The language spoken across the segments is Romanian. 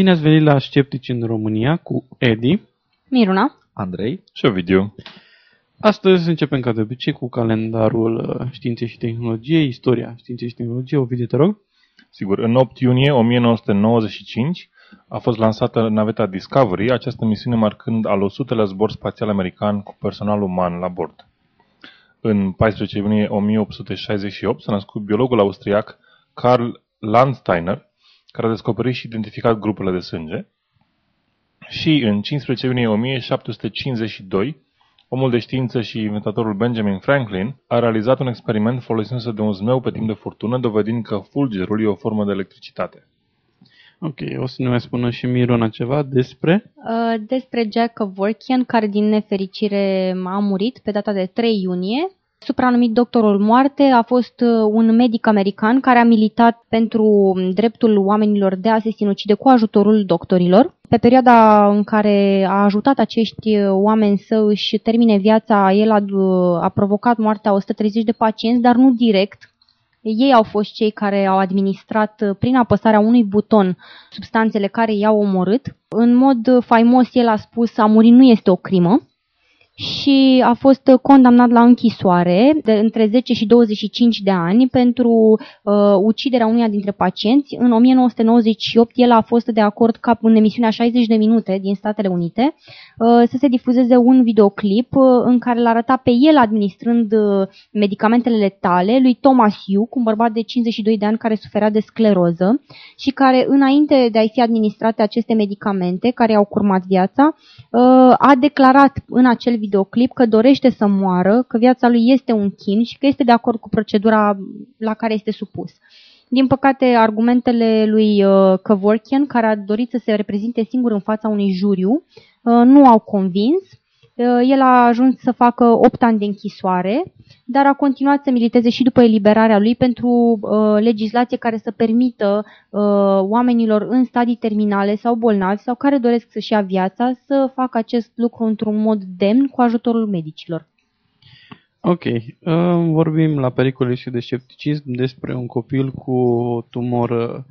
Bine ați venit la Sceptici în România cu Edi. Miruna. Andrei. Și Ovidiu. Astăzi începem ca de obicei cu calendarul uh, științei și tehnologiei, istoria științei și tehnologiei. Ovidiu, te rog. Sigur, în 8 iunie 1995 a fost lansată naveta Discovery, această misiune marcând al 100-lea zbor spațial american cu personal uman la bord. În 14 iunie 1868 s-a născut biologul austriac Karl Landsteiner, care a descoperit și identificat grupurile de sânge. Și în 15 iunie 1752, omul de știință și inventatorul Benjamin Franklin a realizat un experiment folosindu-se de un zmeu pe timp de furtună, dovedind că fulgerul e o formă de electricitate. Ok, o să ne mai spună și Mirona ceva despre... Uh, despre Jack Kevorkian, care din nefericire a murit pe data de 3 iunie. Supranumit doctorul moarte, a fost uh, un medic american care a militat pentru dreptul oamenilor de a se sinucide cu ajutorul doctorilor. Pe perioada în care a ajutat acești uh, oameni să își termine viața, el a, a provocat moartea 130 de pacienți, dar nu direct, ei au fost cei care au administrat uh, prin apăsarea unui buton substanțele care i-au omorât. În mod faimos, el a spus a muri nu este o crimă și a fost condamnat la închisoare de între 10 și 25 de ani pentru uh, uciderea unuia dintre pacienți. În 1998 el a fost de acord ca în emisiunea 60 de minute din Statele Unite uh, să se difuzeze un videoclip uh, în care l arăta pe el administrând uh, medicamentele letale lui Thomas Hugh, un bărbat de 52 de ani care suferea de scleroză și care înainte de a-i fi administrate aceste medicamente care i-au curmat viața, uh, a declarat în acel video videoclip că dorește să moară, că viața lui este un chin și că este de acord cu procedura la care este supus. Din păcate, argumentele lui uh, Kevorkian, care a dorit să se reprezinte singur în fața unui juriu, uh, nu au convins. Uh, el a ajuns să facă 8 ani de închisoare, dar a continuat să militeze și după eliberarea lui pentru uh, legislație care să permită uh, oamenilor în stadii terminale sau bolnavi sau care doresc să-și ia viața să facă acest lucru într-un mod demn cu ajutorul medicilor. Ok, uh, vorbim la pericole și de scepticism despre un copil cu o tumoră,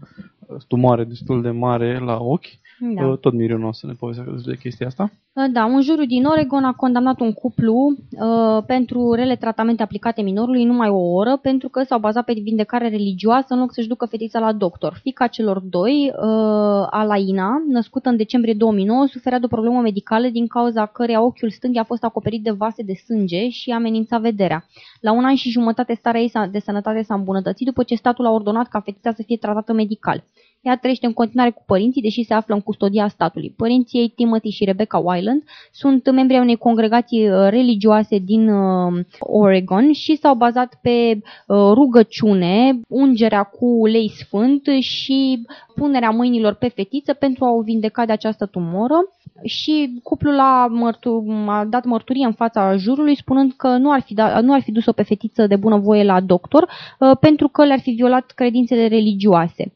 tumoare destul de mare la ochi da. Uh, tot Mirion o să ne povestească despre chestia asta. Uh, da, un juriu din Oregon a condamnat un cuplu uh, pentru rele tratamente aplicate minorului numai o oră pentru că s-au bazat pe vindecare religioasă în loc să-și ducă fetița la doctor. Fica celor doi, uh, Alaina, născută în decembrie 2009, suferea de o problemă medicală din cauza căreia ochiul stâng a fost acoperit de vase de sânge și amenința vederea. La un an și jumătate starea ei de sănătate s-a îmbunătățit după ce statul a ordonat ca fetița să fie tratată medical. Ea trăiește în continuare cu părinții, deși se află în custodia statului. Părinții ei, Timothy și Rebecca Wyland, sunt membri ai unei congregații uh, religioase din uh, Oregon și s-au bazat pe uh, rugăciune, ungerea cu ulei sfânt și punerea mâinilor pe fetiță pentru a o vindeca de această tumoră și cuplul a, mărtu- a dat mărturie în fața jurului spunând că nu ar fi, da, nu ar fi dus-o pe fetiță de bunăvoie la doctor uh, pentru că le-ar fi violat credințele religioase.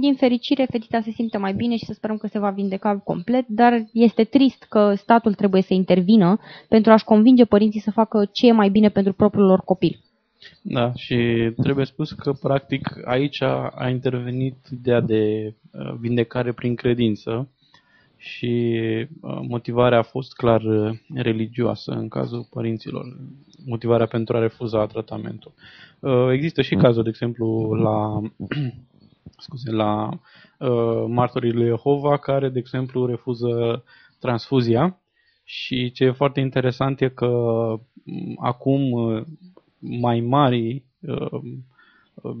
Din fericire, fetița se simte mai bine și să sperăm că se va vindeca complet, dar este trist că statul trebuie să intervină pentru a-și convinge părinții să facă ce e mai bine pentru propriul lor copil. Da, și trebuie spus că, practic, aici a intervenit ideea de uh, vindecare prin credință și uh, motivarea a fost clar uh, religioasă în cazul părinților, motivarea pentru a refuza tratamentul. Există și cazul, de exemplu, la scuze, la uh, martorii lui Jehova care, de exemplu, refuză transfuzia. Și ce e foarte interesant e că mm, acum uh, mai mari uh,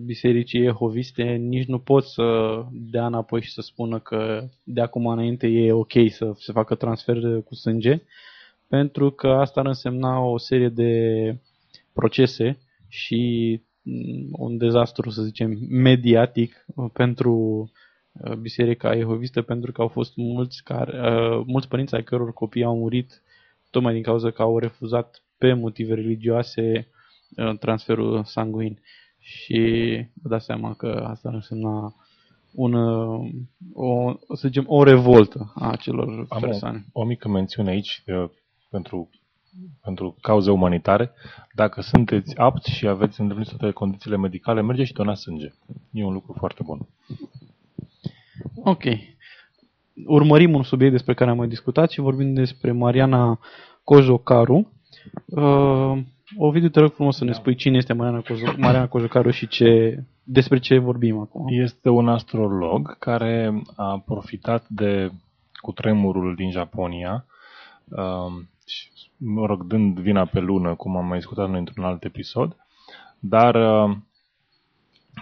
bisericii ehoviste nici nu pot să dea înapoi și să spună că de acum înainte e ok să se facă transfer cu sânge, pentru că asta ar însemna o serie de procese și mm, un dezastru, să zicem, mediatic pentru uh, Biserica Jehovistă, pentru că au fost mulți, care, uh, mulți părinți ai căror copii au murit tocmai din cauza că au refuzat pe motive religioase uh, transferul sanguin. Și vă dați seama că asta ar însemna un, uh, o, să zicem, o revoltă a acelor Am persoane. o, o mică mențiune aici uh, pentru, pentru cauze umanitare. Dacă sunteți apți și aveți îndeplinit toate condițiile medicale, mergeți și donați sânge. E un lucru foarte bun. Ok. Urmărim un subiect despre care am mai discutat și vorbim despre Mariana Cojocaru. Uh, Ovidiu, te rog frumos să ne spui cine este Mariana, Cojo- Mariana Cojocaru și ce, despre ce vorbim acum. Este un astrolog care a profitat de cutremurul din Japonia, um, și, mă rog, dând vina pe lună, cum am mai discutat noi într-un alt episod, dar uh,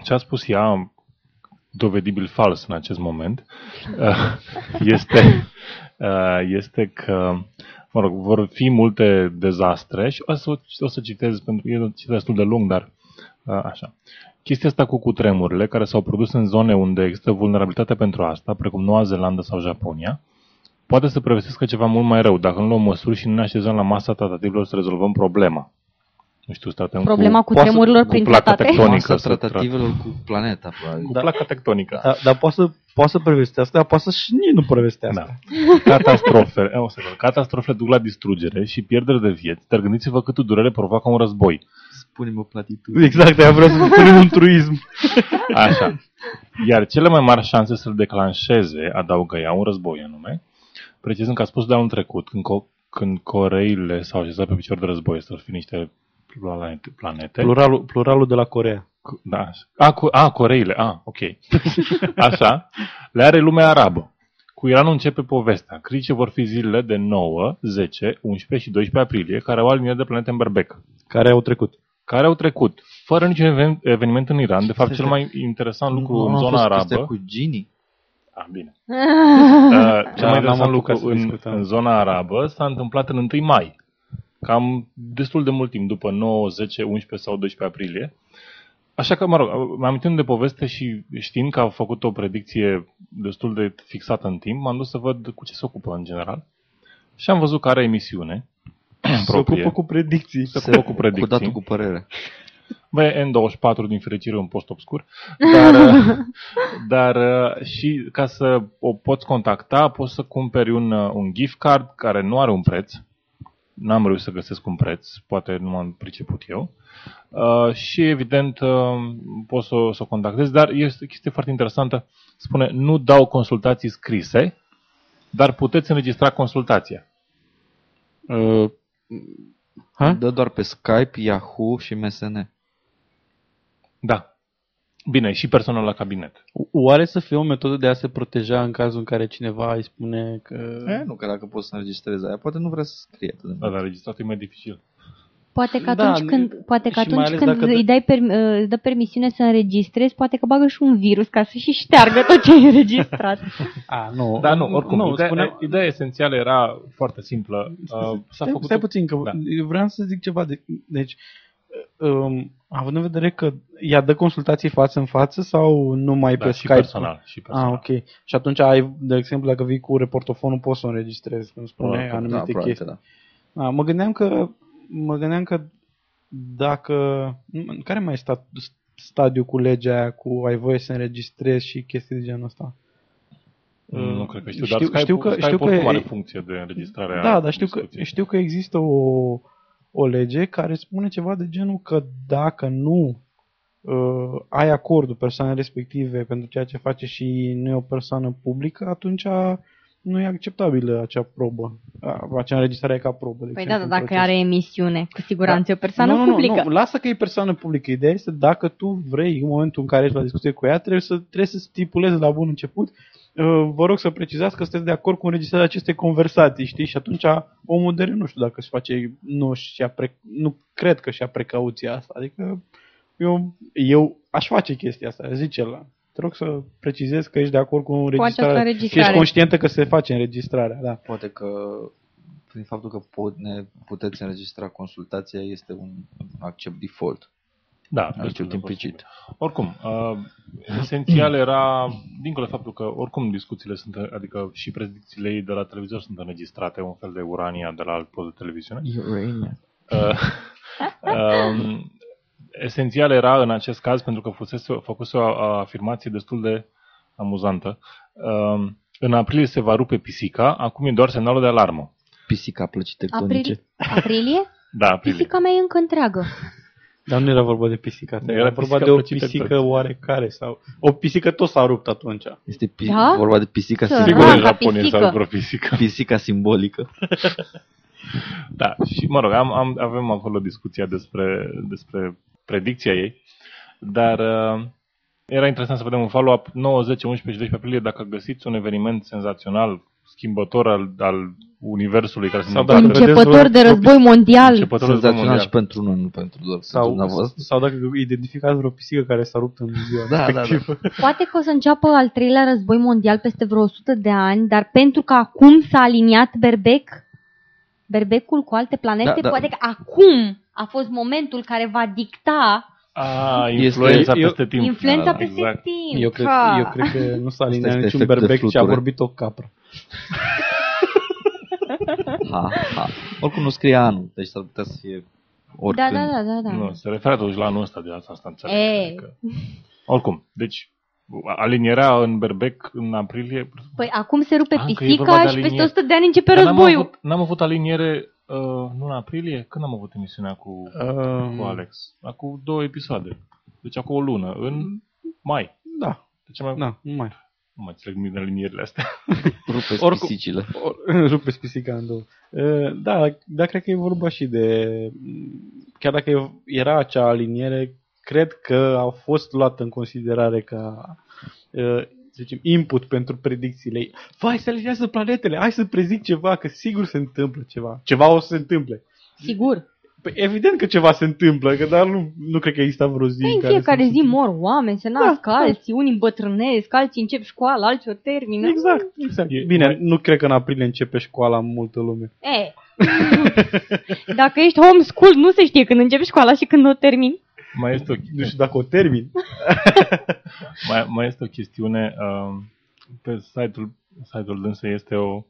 ce a spus ea, dovedibil fals în acest moment, uh, este, uh, este că mă rog, vor fi multe dezastre și o să, o să citez, pentru că e destul de lung, dar uh, așa. Chestia asta cu cutremurile care s-au produs în zone unde există vulnerabilitate pentru asta, precum Noua Zeelandă sau Japonia, poate să prevestească ceva mult mai rău dacă nu luăm măsuri și nu ne așezăm la masa tratativelor să rezolvăm problema. Nu știu, tratăm Problema cu poate- tremurilor cu prin placa tratate? tectonică. Masa să tra- tratativelor cu planeta, probabil. Cu placa tectonică. Da, dar poate să, poate să prevestească, dar poate să și nici nu prevestească. Da. Catastrofe, o secundă. Catastrofele duc la distrugere și pierdere de vieți, dar gândiți-vă cât durere provoacă un război. Spune-mi o platitudine. Exact, aia vreau să punem un truism. Așa. Iar cele mai mari șanse să-l declanșeze, adaugă ea, un război anume, precizând că a spus de anul trecut, când, co- când Coreile s-au așezat pe picior de război, să fi niște planete. planete. Pluralul, pluralul de la Corea. Da. așa. A, cu, a, Coreile. A, ok. Așa. Le are lumea arabă. Cu Iranul începe povestea. Critice vor fi zilele de 9, 10, 11 și 12 aprilie, care au aliniere de planete în berbec. Care au trecut. Care au trecut fără niciun even- eveniment în Iran. De fapt, cel mai interesant lucru Nu în a zona fost arabă... chestia cu Gini. Ah, bine. Uh, cel Da, mai n-am interesant apucat lucru să în, discutăm. în zona arabă s-a întâmplat în 1 mai. Cam destul de mult timp, după 9, 10, 11 sau 12 aprilie. Așa că, mă rog, mă amintim de poveste și știind că a făcut o predicție destul de fixată în timp, m-am dus să văd cu ce se ocupă în general. Și am văzut că are emisiune Se proprie. ocupă cu predicții. Se ocupă cu predicții. Cu datul cu părere. Băi, N24 din fericire un post obscur, dar, uh, dar uh, și ca să o poți contacta, poți să cumperi un, uh, un gift card care nu are un preț. N-am reușit să găsesc un preț, poate nu m-am priceput eu. Uh, și evident uh, poți să, o- să o contactezi, dar este o chestie foarte interesantă. Spune, nu dau consultații scrise, dar puteți înregistra consultația. Uh, ha? Dă doar pe Skype, Yahoo și MSN. Da. Bine, și personal la cabinet. Oare să fie o metodă de a se proteja în cazul în care cineva îi spune că... E, nu, că dacă poți să înregistrezi aia, poate nu vrea să scrie atât de Da, mult. dar registrat e mai dificil. Poate că Da, atunci când, poate că și mai atunci ales când dacă îi dă- dai per, îți dă permisiune să înregistrezi, poate că bagă și un virus ca să și șteargă tot ce ai înregistrat. A, nu. Da, nu, oricum, nu, ideea, spuneam, ideea esențială era foarte simplă. Uh, s-a stai, făcut stai o- puțin, că Da. eu vreau să zic ceva. De, deci, um, având în vedere că ea dă consultații față în față sau numai da, pe și Skype? personal. Și personal. Ah, ok. Și atunci ai, de exemplu, dacă vii cu reportofonul, poți să o înregistrezi, când spune Probabil că anumite da, probabil că chestii. da. A, mă gândeam că mă gândeam că dacă în care mai e stat, stadiu cu legea aia cu ai voie să înregistrezi și chestii de genul ăsta? Nu cred că știu, Știu- dar Skype, știu că- Skype știu că oricum e- are funcție de înregistrare a Da, dar știu că, discuției. știu că există o, o lege care spune ceva de genul că dacă nu uh, ai acordul persoanei respective pentru ceea ce face și nu e o persoană publică, atunci nu e acceptabilă acea probă. A, Acea înregistrare e ca probă. de Păi exemplu, da, în dar dacă proces. are emisiune, cu siguranță e o persoană nu, nu, publică. Nu, nu, lasă că e persoană publică. Ideea este dacă tu vrei, în momentul în care ești la discuție cu ea, trebuie să, trebuie să stipulezi la bun început uh, vă rog să precizați că sunteți de acord cu înregistrarea acestei conversații, știi? Și atunci omul de rând, nu știu dacă își face, nu, și pre, nu cred că și-a precauția asta. Adică eu, eu aș face chestia asta, zice la. Te rog să precizezi că ești de acord cu înregistrarea. această Și ești înregistrare. conștientă că se face înregistrarea, da. Poate că prin faptul că pot, ne puteți înregistra consultația este un accept default. Da, Accept destul de implicit. posibil. Oricum, uh, esențial era, dincolo de faptul că oricum discuțiile sunt, adică și predicțiile ei de la televizor sunt înregistrate, un fel de urania de la alt post de televiziune. Urania. Uh, um, esențial era în acest caz, pentru că fusese, făcuse o afirmație destul de amuzantă. Um, în aprilie se va rupe pisica, acum e doar semnalul de alarmă. Pisica plăci tectonice. April... Aprilie? Da, aprilie. Pisica mea e încă întreagă. Dar nu era vorba de pisica ta, Era era vorba pisica de o plăcită pisică tot. oarecare sau... O pisică tot s-a rupt atunci. Este pi- Da? vorba de pisica, Săraca Sigur, în simbolică. Japonia pisică. s-a vreo pisică. pisica simbolică. Da, și mă rog, am, am, avem acolo discuția despre, despre predicția ei, dar uh, era interesant să vedem un follow-up 9, 10, 11 și 12 aprilie dacă găsiți un eveniment senzațional, schimbător al, al universului care se Sau întâmplă dacă vedeți Începător de vreo- război mondial. începătorul război Senzațional și mondial. pentru noi, nu pentru doar pentru Sau, dumneavoastră. sau dacă identificați vreo pisică care s-a rupt în ziua Da, da, da. respectivă. Poate că o să înceapă al treilea război mondial peste vreo 100 de ani, dar pentru că acum s-a aliniat Berbec, Berbecul cu alte planete, Da, da. poate că acum a fost momentul care va dicta A, Este- influența eu- peste timp. influența Da, peste exact. timp. Eu cred, Ha. eu cred că nu s-a aliniat este niciun efect de berbec, ci a fluture. vorbit o capră. Ha, ha. Oricum nu scrie anul, deci s-ar putea să fie Da, oricând. da, da, da, da. Nu, se referă totuși la anul ăsta de asta, asta înțeleg. Ei. Adică, oricum, deci alinierea în berbec în aprilie... Păi acum se rupe Ah, că e pisica vorba de și peste aliniere. 100 de ani începe Dar n-am războiul. avut, n-am avut aliniere uh, nu în aprilie? Când am avut emisiunea cu, Um, cu Alex? Acum două episoade. Deci acum o lună, în mai. Da, Deci mai, da, nu mai. nu mai înțeleg nimic din alinierele astea. Rupeți Oricum- pisicile. Or- Rupeți pisica în două. Uh, Da, dar cred că e vorba și de... Chiar dacă e- era acea aliniere, cred că a fost luată în considerare ca uh, să zicem, input pentru predicțiile ei. Vai, se aliniază planetele, hai să prezic ceva, că sigur se întâmplă ceva. Ceva o să se întâmple. Sigur. Păi evident că ceva se întâmplă, că dar nu, nu cred că există vreo zi Păi în în care fiecare să- zi mor oameni, se nasc Da, da. alții, unii îmbătrânesc, alții încep școala, alții o termină. Exact, exact. E- Bine, mai- nu cred că în aprilie începe școala multă lume. E. Dacă ești homeschool, nu se știe când începi școala și când o termini. Mai, este o, Nu știu dacă o termin. mai, mai este o chestiune. Uh, pe site-ul, site-ul dânsă este o...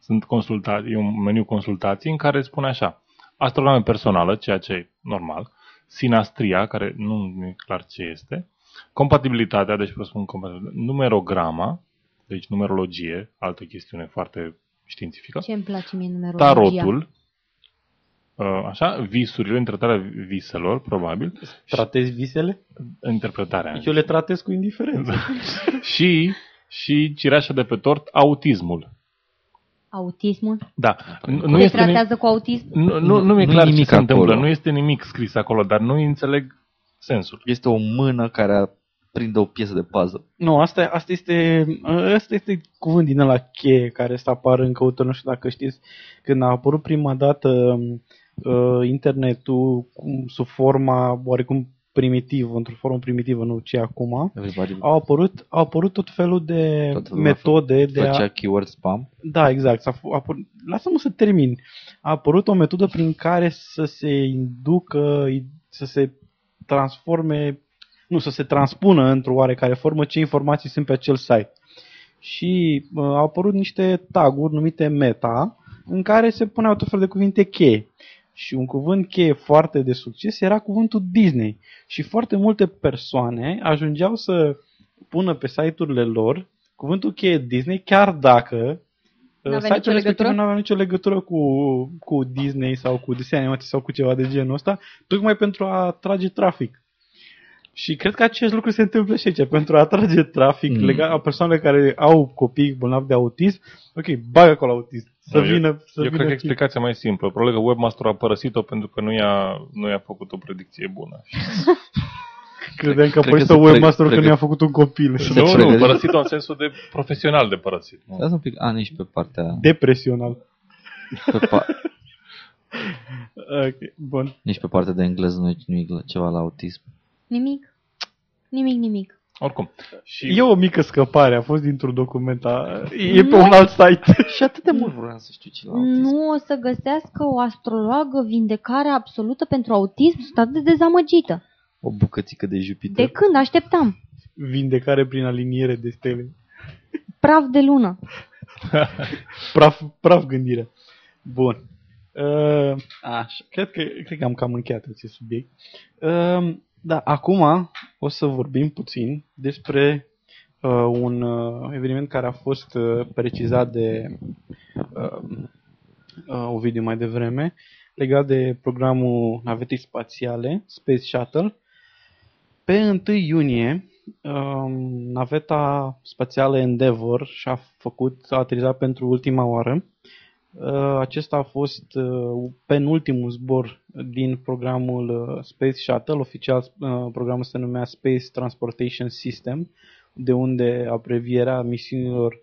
Sunt consultații, e un meniu consultații în care spune așa. Astronomie personală, ceea ce e normal. Sinastria, care nu e clar ce este. Compatibilitatea, deci vă spun compatibilitate. Numerograma, deci numerologie, altă chestiune foarte științifică. Ce îmi place mie numerologia. Tarotul, uh, așa, visurile, interpretarea viselor, probabil, Tratezi visele? interpretarea. Eu le tratez cu indiferență. și, și cireașa de pe tort, autismul. Autismul. Da. Nu, Nu nu se este nimic, tratează cu autism? nu, nu, nu mi-e Nu-i clar ce nimic se întâmplă. acolo. Nu este nimic scris acolo, dar nu înțeleg sensul. Este o mână care prinde o piesă de puzzle. Nu, asta, asta, este, asta este cuvânt din ăla cheie care să apară în căutări. Nu știu dacă știți, când a apărut prima dată uh, internetul cum, sub forma oarecum primitivă, într-o formă primitivă, nu ce e acum, Everybody au apărut, au apărut tot felul de Toată lumea metode de a... făcea keyword spam. Da, exact. S-a, fu- a, apărut- lasă-mă să termin. A apărut o metodă prin care să se inducă, să se transforme, nu, să se transpună într-o oarecare formă ce informații sunt pe acel site. Și uh, au apărut niște taguri numite meta, în care se puneau tot fel de cuvinte cheie. Și un cuvânt cheie foarte de succes era cuvântul Disney. Și foarte multe persoane ajungeau să pună pe site-urile lor cuvântul cheie Disney, chiar dacă N-avea uh, site-ul nicio respectiv legătură? nu avea nicio legătură cu, cu Disney sau cu desene animate sau cu ceva de genul ăsta, tocmai pentru a atrage trafic. Și cred că acest lucru se întâmplă și aici, pentru a atrage trafic Mm. mm. legat a persoane care au copii bolnavi de autism, ok, bagă acolo autism, să Nu, vină, să Eu vină cred că chip. explicația mai simplă. Probabil că webmasterul a părăsit-o pentru că nu i-a, nu i-a făcut o predicție bună. Credeam că a Cred că părăsit se o pre- webmasterul că pregă- nu i-a făcut un copil. Se nu, nu, pregătește. părăsit-o în sensul de profesional de părăsit. Nu. Lasă un pic, a, nici pe partea, Depresional. pe pa- Ok, bun. nici pe partea de engleză nu e, nu e ceva la autism. Nimic. Nimic, nimic. Oricum. Și E o mică scăpare, a fost dintr-un document, a, e pe un alt site. Și atât de mult vreau să știu ce la autism. Nu o să găsească o astrologă vindecare absolută pentru autism, sunt atât de dezamăgită. O bucățică de Jupiter. De când așteptam? Vindecare prin aliniere de stele. Praf de lună. Praf, praf gândire. Bun. Uh, așa, cred că, cred că am cam încheiat acest subiect. Uh, da, acum o să vorbim puțin despre uh, un uh, eveniment care a fost uh, precizat de uh, uh, Ovidiu mai devreme, legat de programul navetei spațiale, Space Shuttle. Pe 1 iunie, um, naveta spațială Endeavour și-a făcut, a aterizat pentru ultima oară. Uh, acesta a fost uh, penultimul zbor din programul uh, Space Shuttle, oficial uh, programul se numea Space Transportation System, de unde abrevierea misiunilor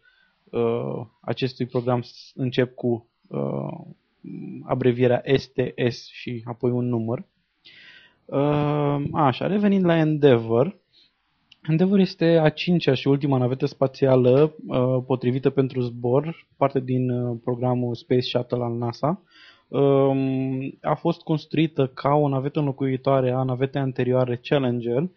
uh, acestui program s- încep cu uh, abrevierea STS și apoi un număr. Uh, așa, revenind la Endeavour, Endeavour este a cincea și ultima navetă spațială uh, potrivită pentru zbor, parte din uh, programul Space Shuttle al NASA. Um, a fost construită ca o navetă înlocuitoare a navetei anterioare Challenger.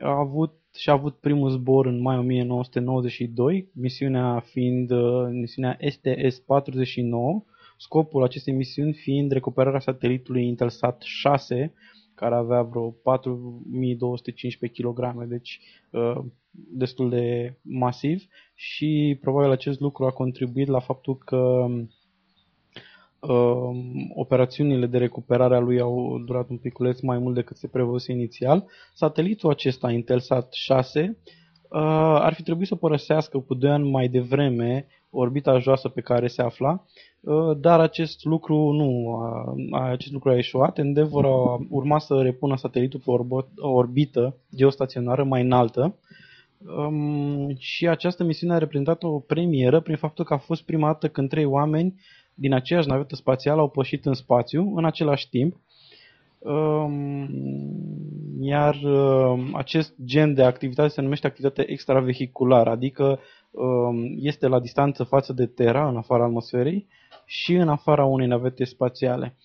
A avut și a avut primul zbor în mai 1992, misiunea fiind uh, misiunea STS-49, scopul acestei misiuni fiind recuperarea satelitului Intelsat 6, care avea vreo 4215 kg, deci uh, destul de masiv și probabil acest lucru a contribuit la faptul că uh, operațiunile de recuperare a lui au durat un piculeț mai mult decât se prevăzuse inițial. Satelitul acesta, Intelsat 6, uh, ar fi trebuit să părăsească cu 2 ani mai devreme orbita joasă pe care se afla, uh, dar acest lucru nu a, a- acest lucru a eșuat. Endeavour a urma să repună satelitul pe orbo- o orbită geostaționară mai înaltă. Um, și această misiune a reprezentat o premieră prin faptul că a fost prima dată când trei oameni din aceeași navetă spațială au pășit în spațiu în același timp. Um, iar um, acest gen de activitate se numește activitate extravehiculară, adică um, este la distanță față de Terra, în afara atmosferei, și în afara unei navete spațiale.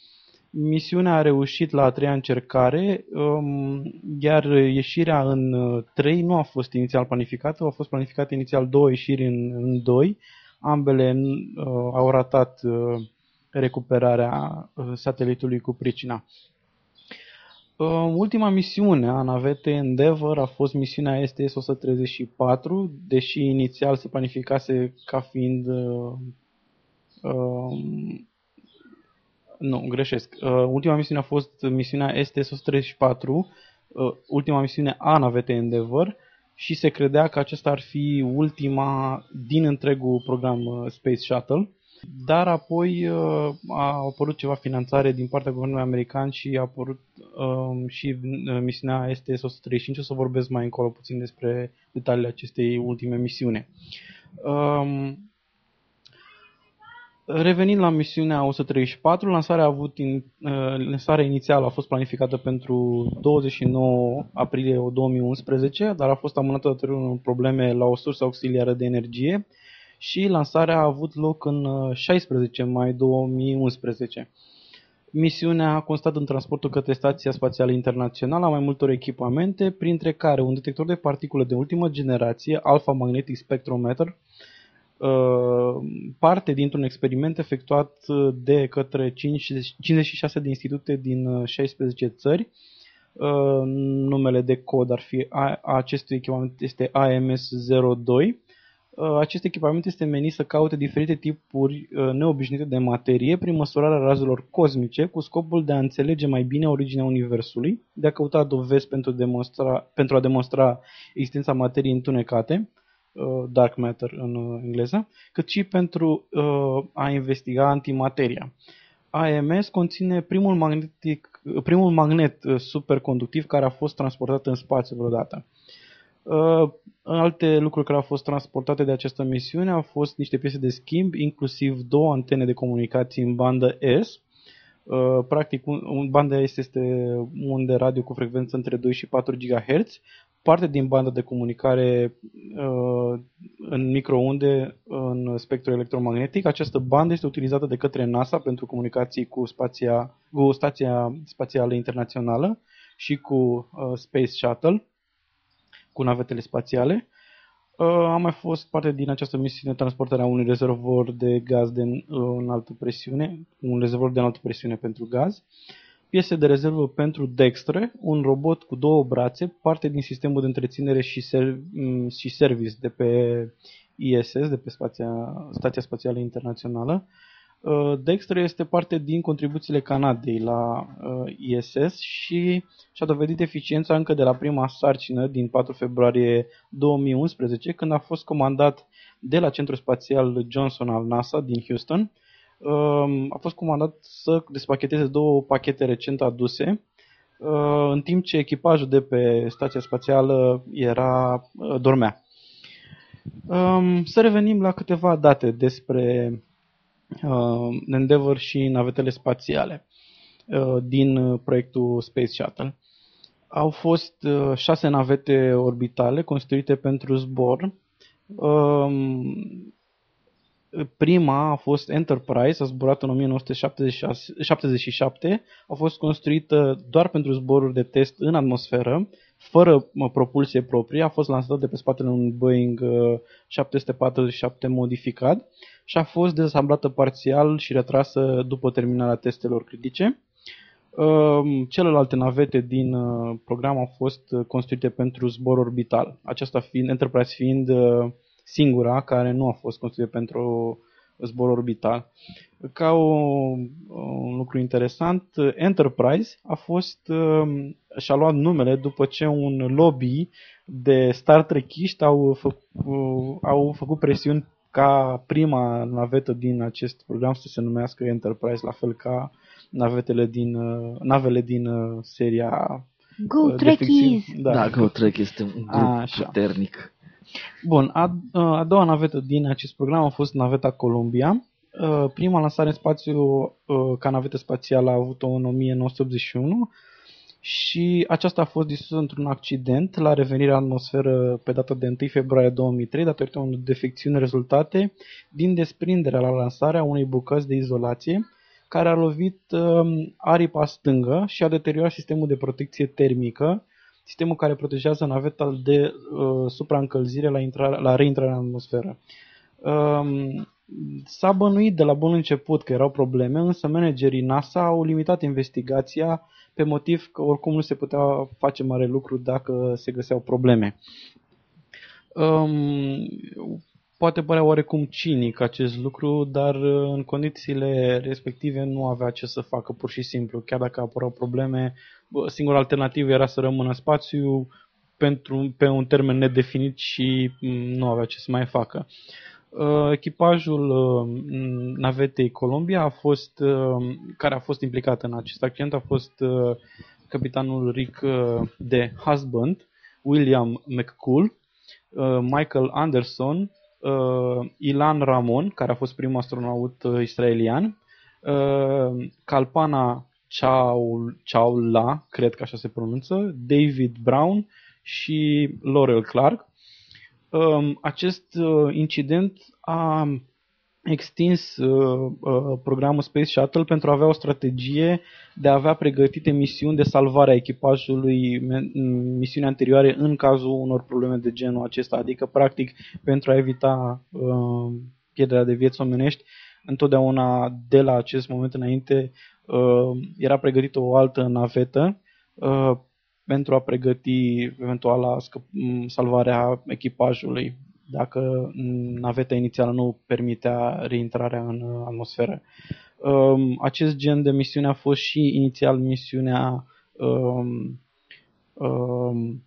Misiunea a reușit la a treia încercare, um, iar ieșirea în uh, 3 nu a fost inițial planificată, au fost planificate inițial două ieșiri în, în 2. Ambele uh, au ratat uh, recuperarea uh, satelitului cu pricina. Uh, ultima misiune a navetei Endeavour a fost misiunea STS-134, deși inițial se planificase ca fiind uh, um, nu, greșesc. Uh, ultima misiune a fost misiunea ST-134, uh, ultima misiune a navetei Endeavour și se credea că acesta ar fi ultima din întregul program uh, Space Shuttle. Dar apoi uh, a apărut ceva finanțare din partea guvernului american și a apărut um, și uh, misiunea STS-135. O să vorbesc mai încolo puțin despre detaliile acestei ultime misiune. Um, Revenind la misiunea 134, lansarea, a avut in, uh, lansarea inițială a fost planificată pentru 29 aprilie 2011, dar a fost amânată datorită unor probleme la o sursă auxiliară de energie și lansarea a avut loc în uh, 16 mai 2011. Misiunea a constat în transportul către Stația Spațială Internațională a mai multor echipamente, printre care un detector de particule de ultimă generație, Alpha Magnetic Spectrometer, uh, parte dintr-un experiment efectuat uh, de către 5 56 de institute din uh, 16 țări. Uh, Numele de cod ar fi a, a acestui echipament este AMS-02. Uh, Acest echipament este menit să caute diferite tipuri uh, neobișnuite de materie prin măsurarea razelor cosmice cu scopul de a înțelege mai bine originea Universului, de a căuta dovezi pentru, demonstra, pentru a demonstra existența materiei întunecate, uh, dark matter în uh, engleză, cât și pentru uh, a investiga antimateria. AMS conține primul, magnetic, primul magnet uh, superconductiv care a fost transportat în spațiu vreodată. Uh, alte lucruri care au fost transportate de această misiune au fost niște piese de schimb, inclusiv două antene de comunicații în bandă S. Uh, practic, un, un bandă S este unde radio cu frecvență între 2 și 4 GHz, parte din banda de comunicare uh, în microunde în spectru electromagnetic. Această bandă este utilizată de către NASA pentru comunicații cu, spația, cu Stația Spațială Internațională și cu uh, Space Shuttle, cu navetele spațiale. Uh, a mai fost parte din această misiune transportarea unui rezervor de gaz de uh, înaltă presiune, un rezervor de înaltă presiune pentru gaz. Piese de rezervă pentru Dextre, un robot cu două brațe, parte din sistemul de întreținere și, ser- și service de pe ISS, de pe spația, Stația Spațială Internațională. Uh, Dextre este parte din contribuțiile Canadei la uh, ISS și și-a dovedit eficiența încă de la prima sarcină din 4 februarie 2011, când a fost comandat de la Centrul Spațial Johnson al NASA din Houston. Um, a fost comandat să despacheteze două pachete recent aduse, uh, în timp ce echipajul de pe stația spațială era dormea. Um, să revenim la câteva date despre uh, Endeavour și navetele spațiale uh, din proiectul Space Shuttle. Au fost uh, șase navete orbitale construite pentru zbor. Um, prima a fost Enterprise, a zburat în 1977, a fost construită doar pentru zboruri de test în atmosferă, fără propulsie proprie, a fost lansată de pe spatele unui Boeing 747 uh, modificat și a fost dezasamblată parțial și retrasă după terminarea testelor critice. Um, celelalte navete din uh, program au fost uh, construite pentru zbor orbital, aceasta fiind, Enterprise fiind singura care nu a fost construită pentru zbor orbital. Ca o, un lucru interesant, Enterprise a fost um, și-a luat numele după ce un lobby de Star Trek-iști au, făcut, au făcut presiuni ca prima navetă din acest program să se numească Enterprise, la fel ca navetele din, navele din uh, seria Go uh, Trekkies! Da, da, Go Trek este un grup Așa. puternic. Bun, a, a doua navetă din acest program a fost naveta Columbia. Prima lansare în spațiu ca navetă spațială a avut-o în 1981 și aceasta a fost distrusă într-un accident la revenirea în atmosferă pe data de 1 februarie 2003 datorită unor defecțiuni rezultate din desprinderea la lansarea unei bucăți de izolație care a lovit uh, aripa stângă și a deteriorat sistemul de protecție termică sistemul care protejează naveta de uh, supraîncălzire la, intrare, la reintrarea în atmosferă. Um, s-a bănuit de la bun început că erau probleme, însă managerii NASA au limitat investigația pe motiv că oricum nu se putea face mare lucru dacă se găseau probleme. Um, poate părea oarecum cinic acest lucru, dar uh, în condițiile respective nu avea ce să facă pur și simplu. Chiar dacă apărau probleme, singura alternativă era să rămână în spațiu pentru, pe un termen nedefinit și mm, nu avea ce să mai facă. Uh, echipajul uh, navetei Columbia a fost, care a fost implicat în acest accident a fost capitanul Rick de Husband, William McCool, Michael Anderson, uh, Ilan Ramon, care a fost primul astronaut uh, israelian, uh, Kalpana Chaula, cred că așa se pronunță, David Brown și Laurel Clark. Uh, acest uh, incident a extins uh, uh, programul Space Shuttle pentru a avea o strategie de a avea pregătite misiuni de salvare a echipajului misiuni anterioare în cazul unor probleme de genul acesta, adică practic pentru a evita uh, pierderea de vieți omenești, întotdeauna de la acest moment înainte uh, era pregătită o altă navetă uh, pentru a pregăti eventuala salvarea echipajului dacă naveta inițială nu permitea reintrarea în atmosferă. Um, acest gen de misiune a fost și inițial misiunea um, um,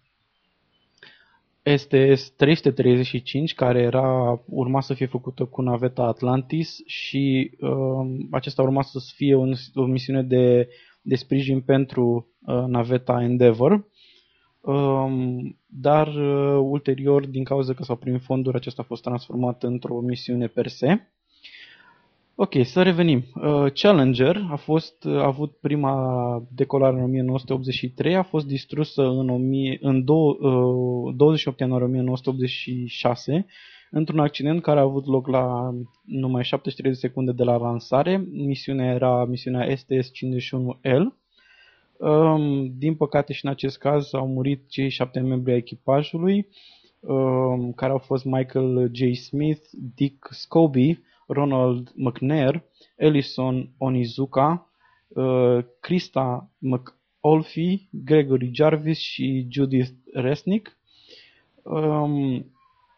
STS 335, care era urma să fie făcută cu naveta Atlantis și um, acesta urma să fie un, o misiune de, de sprijin pentru uh, naveta Endeavour. Um, dar uh, ulterior, din cauza că s-au primit fonduri, acesta a fost transformat într-o misiune per se. Ok, să revenim. Uh, Challenger a fost a avut prima decolare în 1983, a fost distrusă în, 1000, în do, uh, 28 ianuarie 1986 într-un accident care a avut loc la numai 73 de secunde de la lansare. Misiunea era misiunea STS-51L. Um, din păcate și în acest caz au murit cei șapte membri ai echipajului, um, care au fost Michael J. Smith, Dick Scobie, Ronald McNair, Ellison Onizuka, uh, Krista McAuliffe, Gregory Jarvis și Judith Resnick. Um,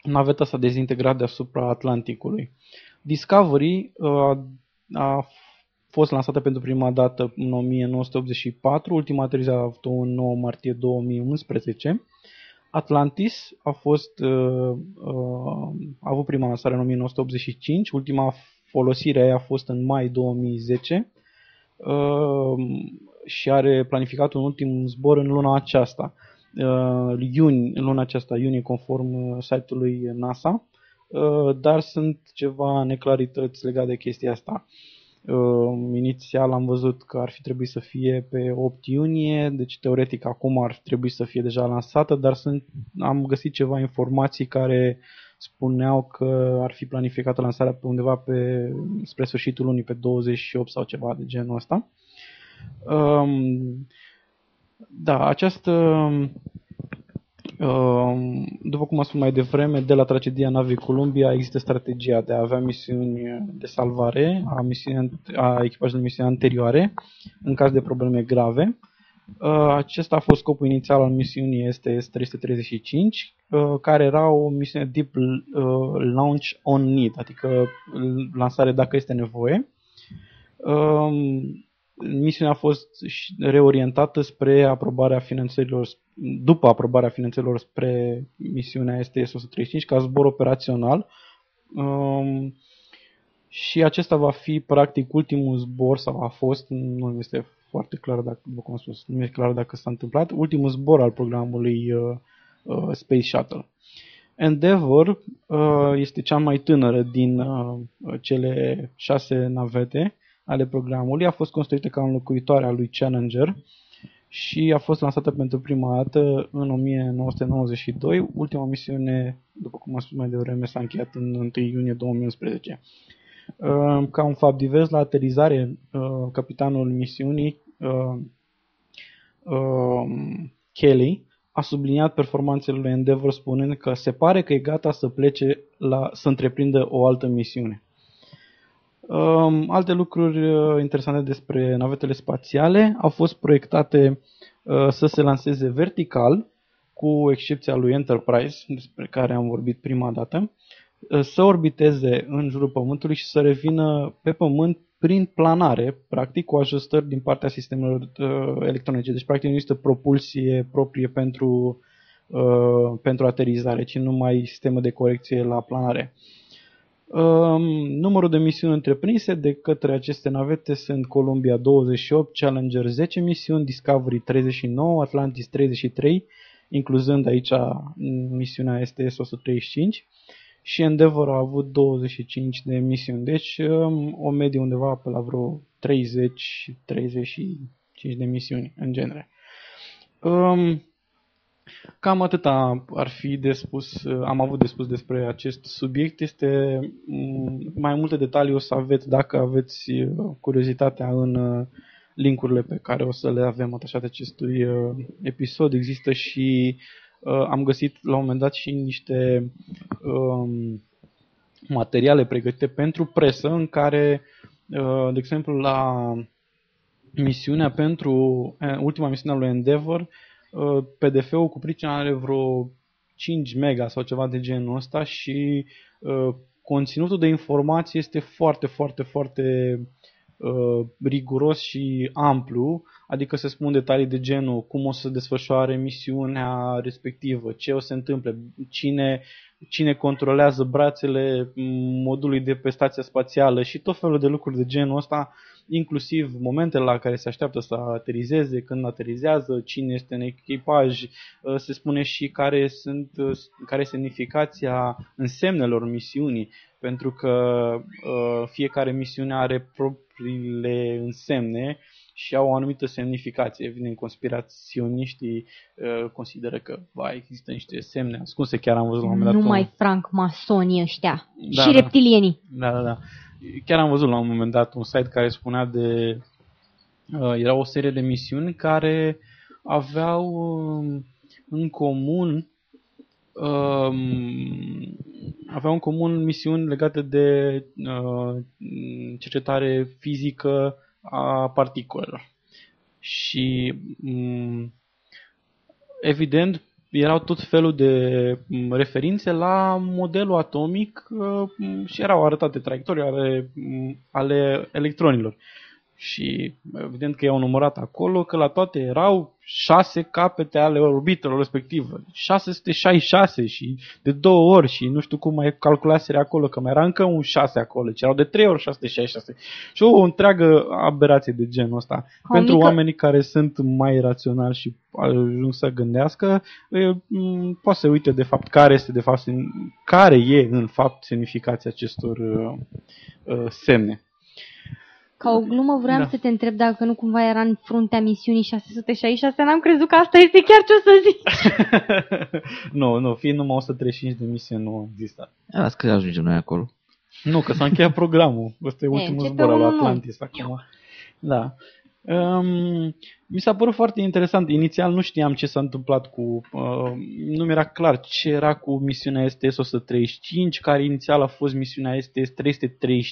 naveta s-a dezintegrat deasupra Atlanticului. Discovery uh, a fost lansată pentru prima dată în 1984, ultima aterizare a avut-o în 9 martie 2011. Atlantis a fost uh, uh, a avut prima lansare în 1985, ultima folosire a fost în mai 2010 uh, și are planificat un ultim zbor în luna aceasta uh, iuni, în luna aceasta, iunie, conform uh, site-ului NASA, uh, dar sunt ceva neclarități legate de chestia asta. Uh, inițial am văzut că ar fi trebuit să fie pe 8 iunie, deci teoretic acum ar trebui să fie deja lansată, dar sunt, am găsit ceva informații care spuneau că ar fi planificată lansarea pe undeva pe, spre sfârșitul lunii, pe 28 sau ceva de genul ăsta. Um, da, această, um, după cum am spus mai devreme, de la tragedia navei Columbia există strategia de a avea misiuni de salvare a, misiuni, a echipajului de misiuni anterioare în caz de probleme grave. Uh, acesta a fost scopul inițial al misiunii STS-335, uh, care era o misiune Deep uh, Launch on Need, adică lansare dacă este nevoie. Um, misiunea a fost reorientată spre aprobarea finanțărilor, după aprobarea finanțărilor spre misiunea STS-135 ca zbor operațional. Um, și acesta va fi practic ultimul zbor sau a fost, nu este foarte clar dacă, după cum am spus, nu e clar dacă s-a întâmplat, ultimul zbor al programului uh, uh, Space Shuttle. Endeavour uh, este cea mai tânără din uh, cele șase navete ale programului. A fost construită ca înlocuitoare a lui Challenger și a fost lansată pentru prima dată în 1992. Ultima misiune, după cum am spus mai devreme, s-a încheiat în 1 iunie 2011. Uh, ca un fapt divers, la aterizare, uh, capitanul misiunii, uh, Kelly, a subliniat performanțele lui Endeavour spunând că se pare că e gata să plece la, să întreprindă o altă misiune. Um, alte lucruri uh, interesante despre navetele spațiale au fost proiectate uh, să se lanseze vertical, cu excepția lui Enterprise, despre care am vorbit prima dată, uh, să orbiteze în jurul Pământului și să revină pe Pământ prin planare, practic cu ajustări din partea sistemelor uh, electronice. Deci, practic, nu există propulsie proprie pentru, uh, pentru aterizare, ci numai sistemă de corecție la planare. Uh, Um, numărul de misiuni întreprinse de către aceste navete sunt Columbia 28, Challenger 10 misiuni, Discovery 39, Atlantis 33, incluzând aici misiunea STS-135 și Endeavour a avut 25 de misiuni, deci um, o medie undeva pe la vreo 30-35 de misiuni în genere. Um, Cam atâta ar fi de spus, am avut de spus despre acest subiect. Este mm, mai multe detalii o să aveți dacă aveți uh, curiozitatea în uh, linkurile pe care o să le avem atașate acestui uh, episod. Există și am găsit la un moment dat și niște um, materiale pregătite pentru presă în care, de exemplu, la misiunea pentru ultima misiune a lui Endeavor, Uh, PDF-ul cu pricina are vreo 5 mega sau ceva de genul ăsta și uh, conținutul de informații este foarte, foarte, foarte uh, riguros și amplu, adică se spun detalii de genul cum o să desfășoare misiunea respectivă, ce o să se întâmple, cine, cine controlează brațele modului de pe stația spațială și tot felul de lucruri de genul ăsta inclusiv momentele la care se așteaptă să aterizeze, când aterizează, cine este în echipaj, uh, se spune și care, sunt, uh, care este semnificația însemnelor misiunii, pentru că uh, fiecare misiune are propriile însemne și au o anumită semnificație. Evident, conspiraționiștii uh, consideră că va există niște semne ascunse. Chiar am văzut la un moment dat... Numai un- franc masonii ăștia Da, și da. reptilienii. Da, da, da. Chiar am văzut la un moment dat un site care spunea de... Uh, era o serie de misiuni care aveau um, în comun um, aveau în comun misiuni legate de uh, cercetare fizică a particulelor. Și um, evident erau tot felul de m, referințe la modelul atomic uh, m, și erau arătate traiectorii ale, m, ale electronilor. Și evident că i-au numărat acolo că la toate erau șase capete ale orbitelor respective. 666 și de două ori și nu știu cum mai calculaseră acolo, că mai era încă un 6 acolo, ci erau de trei ori 666. Și o întreagă aberație de genul ăsta. o Pentru mică- oamenii care sunt mai raționali și ajung să gândească, e, m, poate să uite de fapt care este de fapt semn- care e în fapt semnificația acestor uh, uh, semne. Ca o glumă vreau Da. să te întreb dacă nu cumva era în fruntea misiunii 666, n-am crezut că asta este chiar ce o să zic. nu, nu, fiind numai 135 de misiuni nu există. Las că ajungem noi acolo. Nu, că s-a încheiat programul. Ăsta e ultimul începe zbor al unul nou. Atlantis acum. Da. Um, mi s-a părut foarte interesant. Inițial nu știam ce s-a întâmplat cu... Uh, nu mi-era clar ce era cu misiunea STS-135, care inițial a fost misiunea STS-335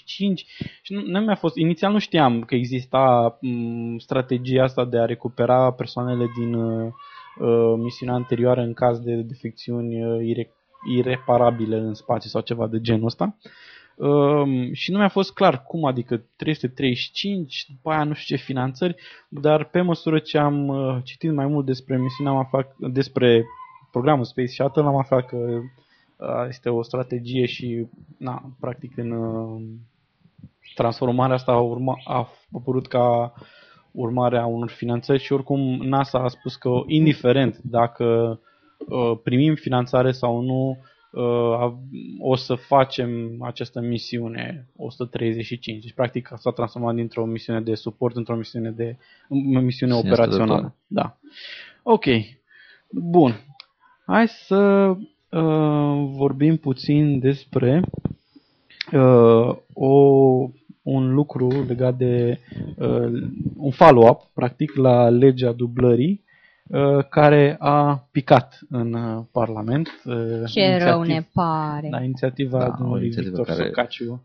și nu, nu mi-a fost... Inițial nu știam că exista um, strategia asta de a recupera persoanele din uh, uh, misiunea anterioară în caz de defecțiuni uh, ire- ireparabile în spațiu sau ceva de genul ăsta. Um, și nu mi-a fost clar cum, adică 335, după aia nu știu ce finanțări, dar pe măsură ce am uh, citit mai mult despre misiunea, am aflat, despre programul Space Shuttle, am aflat că uh, este o strategie și, na, practic, în uh, transformarea asta a, urma, a apărut ca urmare a unor finanțări și oricum NASA a spus că indiferent dacă uh, primim finanțare sau nu, uh, a- o să facem această misiune 135. Deci practic s-a transformat dintr-o misiune de suport într-o misiune de o misiune Misiune operațională. stătătoare. Da. Ok. Bun. Hai să uh, vorbim puțin despre uh, o, un lucru legat de uh, un follow-up, practic, la legea dublării uh, care a picat în uh, Parlament. Uh, Ce rău inițiativ- ne pare. la inițiativa Da, da, o domnului inițiativă Victor care- Socaciu uh,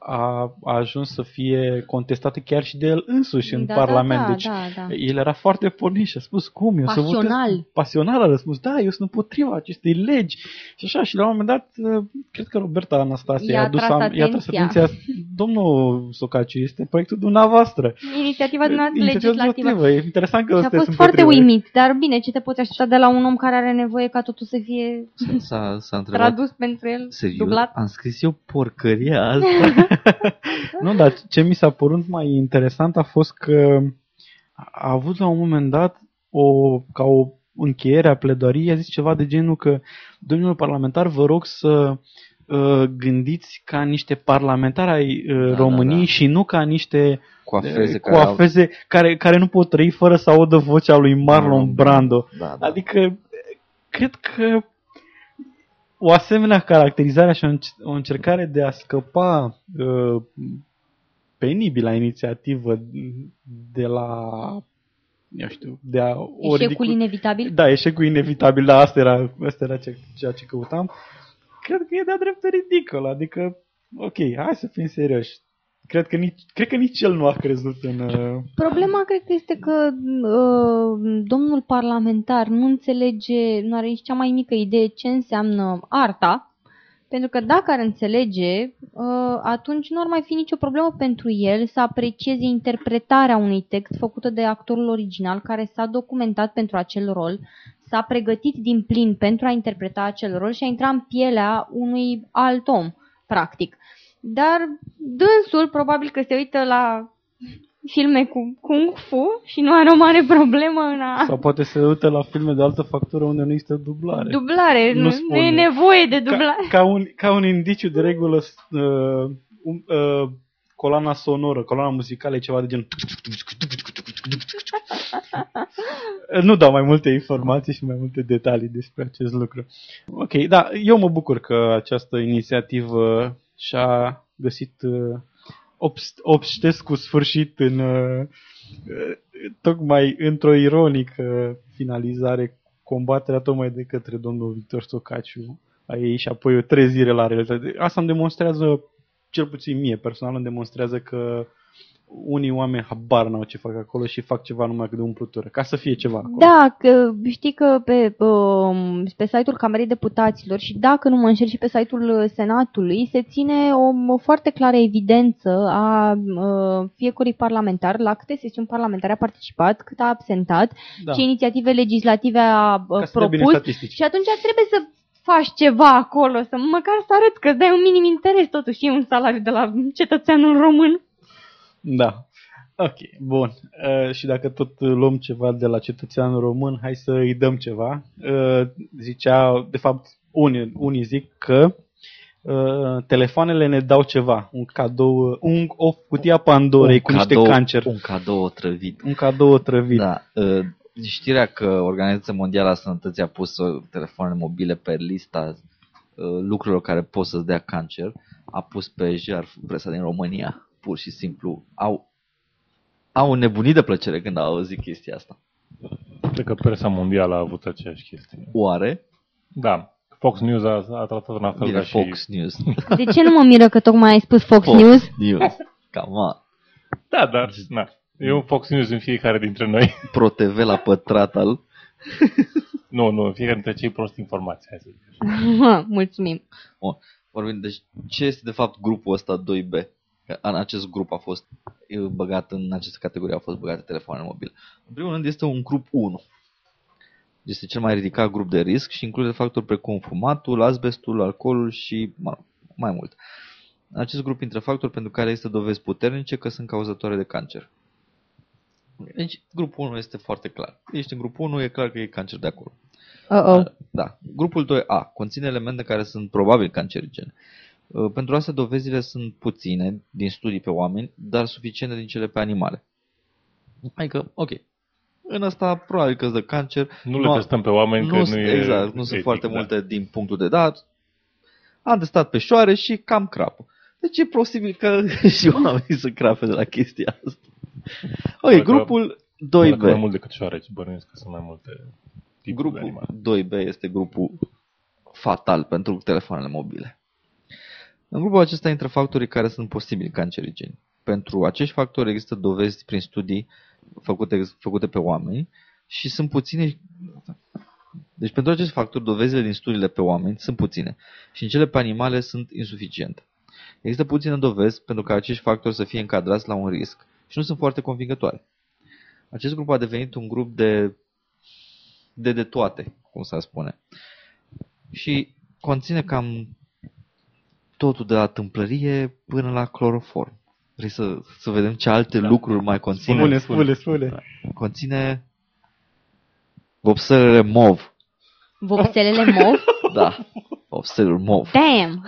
a, a ajuns să fie contestată chiar și de el însuși în Da, Parlament. Da, da, deci da, da. el era foarte pornit și a spus cum, eu să votez Pasional. pasional a răspuns, da, eu sunt împotriva acestei legi și așa și la un moment dat uh, cred că Roberta Anastasie I-a a adus tras am- i-a tras atenția. atenția domnul Socaciu, este proiectul dumneavoastră. Inițiativa dumneavoastră Inițiativa legislativă. legislativă. E interesant că Și a sunteți fost foarte împotrivă. uimit, dar bine, ce te poți aștepta de la un om care are nevoie ca totul să fie S-a, s-a întrebat tradus pentru el, serios. dublat? Am scris eu porcăria asta. Nu, dar ce mi s-a părut mai interesant a fost că a avut la un moment dat o, ca o încheiere a pledoriei, a zis ceva de genul că, domnilor parlamentar, vă rog să uh, gândiți ca niște parlamentari ai uh, Da, României da, da. și nu ca niște Coafeze uh, care au- coafeze care, care nu pot trăi fără să audă vocea lui Marlon Brando. Da, da. Adică, cred că o asemenea caracterizare și o înc- o încercare de a scăpa uh, penibil la inițiativă de la, eu știu, de a o Eșecul ridicul- inevitabil? Da, eșecul inevitabil, da, asta era, asta era ce, ceea ce căutam. Cred că e de-a dreptul ridicol, adică, ok, hai să fim serioși. Cred că nici, cred că nici el nu a crezut în... Uh, Problema cred că este că uh, domnul parlamentar nu înțelege, nu are nici cea mai mică idee ce înseamnă arta, pentru că dacă ar înțelege, uh, atunci nu ar mai fi nicio problemă pentru el să aprecieze interpretarea unui text făcută de actorul original care s-a documentat pentru acel rol, s-a pregătit din plin pentru a interpreta acel rol și a intra în pielea unui alt om, practic. Dar dânsul probabil că se uită la filme cu Kung Fu și nu are o mare problemă în a... Sau poate se uită la filme de altă factură unde nu există dublare. Dublare, Nu nu, nu spune. e nevoie de ca, dublare. ca, un, ca un indiciu de regulă uh, um, uh, coloana sonoră, coloana muzicală e ceva de genul Nu dau mai multe informații și mai multe detalii despre acest lucru. Ok, da, eu mă bucur că această inițiativă și-a găsit uh, obst- obștesc cu sfârșit în uh, uh, tocmai într-o ironică finalizare combaterea tocmai de către domnul Victor Stocaciu a ei și apoi o trezire la realitate. Asta îmi demonstrează, cel puțin mie personal, îmi demonstrează că unii oameni habar n-au ce fac acolo și fac ceva numai de umplutură, ca să fie ceva acolo. Da, că știi că pe, um, pe site-ul Camerei Deputaților și dacă nu mă înșel și pe site-ul Senatului se ține o, o foarte clară evidență a uh, fiecărui parlamentar, la câte sesiuni parlamentare a participat, cât a absentat, da. ce inițiative legislative a uh, Ca să dea bine propus statistici. și atunci trebuie să faci ceva acolo, să măcar să arăt că îți dai un minim interes, totuși e un salariu de la cetățeanul român. Da. Ok, bun. Uh, și dacă tot luăm ceva de la cetățeanul român, hai să îi dăm ceva. Uh, zicea, de fapt, unii, unii zic că uh, telefoanele ne dau ceva, un cadou, un, o cutie a Pandorei cu niște cancer, Un cadou otrăvit. un cadou otrăvit. Da. uh, Știrea că Organizația Mondială a Sănătății a pus uh, telefoanele mobile pe lista uh, lucrurilor care pot să-ți dea cancer, a pus pe jar presa din România. Pur și simplu au, au nebunit de plăcere când au auzit chestia asta. Cred că presa mondială a avut aceeași chestie. Oare? Da. Fox News a, a tratat în fel Bine, ca Fox și... News. De ce nu mă miră că tocmai ai spus Fox, Fox News? News. Cam a. Da, dar na, e un Fox News în fiecare dintre noi. Pro TV la pătrat al... nu, nu, în fiecare dintre cei prost informați. Hai să zic. așa. Mulțumim. Bun. Vorbim, deci ce este de fapt grupul ăsta 2B? Că În acest grup a fost e, băgat, în această categorie au fost băgate telefoanele mobile. În primul rând este un grup 1. Este cel mai ridicat grup de risc și include factori precum fumatul, asbestul, alcoolul și mă rog, mai mult. În acest grup intră factori pentru care există dovezi puternice că sunt cauzatoare de cancer. Deci grupul 1 este foarte clar. Ești în grupul 1, e clar că e cancer de acolo. Uh-oh. Da. Grupul 2A conține elemente care sunt probabil cancerigene. Uh, Pentru asta dovezile sunt puține din studii pe oameni, dar suficiente din cele pe animale. Adică, ok, în asta probabil că îți dă cancer. Nu le testăm pe oameni nu, că nu sunt- e Exact, nu sunt etic, foarte da. multe din punctul de dat. Am testat pe șoare și cam crapă. Deci e posibil că și oamenii să crape de la chestia asta. Ok, Dacă- grupul Dacă mai 2B. mult decât șoareci, bănuiesc că sunt mai multe tipuri de Grupul animale. 2B este grupul fatal pentru telefoanele mobile. În grupul acesta intră factorii care sunt posibili cancerigeni. Pentru acești factori există dovezi prin studii făcute, făcute pe oameni și sunt puține. Deci pentru acești factori, dovezile din studiile pe oameni sunt puține și în cele pe animale sunt insuficiente. Există puține dovezi pentru ca acești factori să fie încadrați la un risc și nu sunt foarte convingătoare. Acest grup a devenit un grup de de de toate, cum s-ar spune. Și conține cam totul de la tâmplărie până la cloroform. Vrei să, să vedem ce alte da. lucruri mai conține? Spune, spune, spune. Conține vopselele mov. Vopselele mov? Da, vopselul mov. Damn!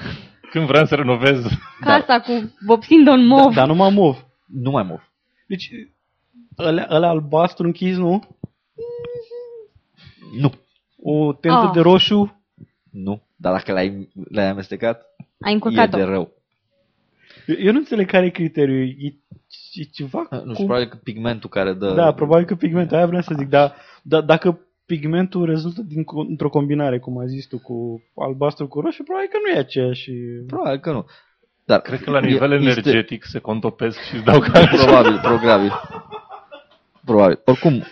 Când vreau să renovez, Casa cu vopsind-o mov. Dar numai mov. Nu mai mov. Deci, ăla, ăla albastru închis, nu? Nu. O tentă Ah. de roșu. Nu. Dar dacă l-ai, l-ai amestecat, Ai e încurcat-o. de rău. Eu, eu nu înțeleg care e criteriul. E, e ceva Nu cu... știu, probabil că pigmentul care dă... Da, probabil că pigmentul, aia vreau să zic, dar da, dacă pigmentul rezultă din, într-o combinare, cum ai zis tu, cu albastru cu roșu, probabil că nu e aceeași. Probabil că nu. Dar cred că la nivel e- energetic se contopesc și îți dau cancer. Probabil, probabil. Probabil. Oricum,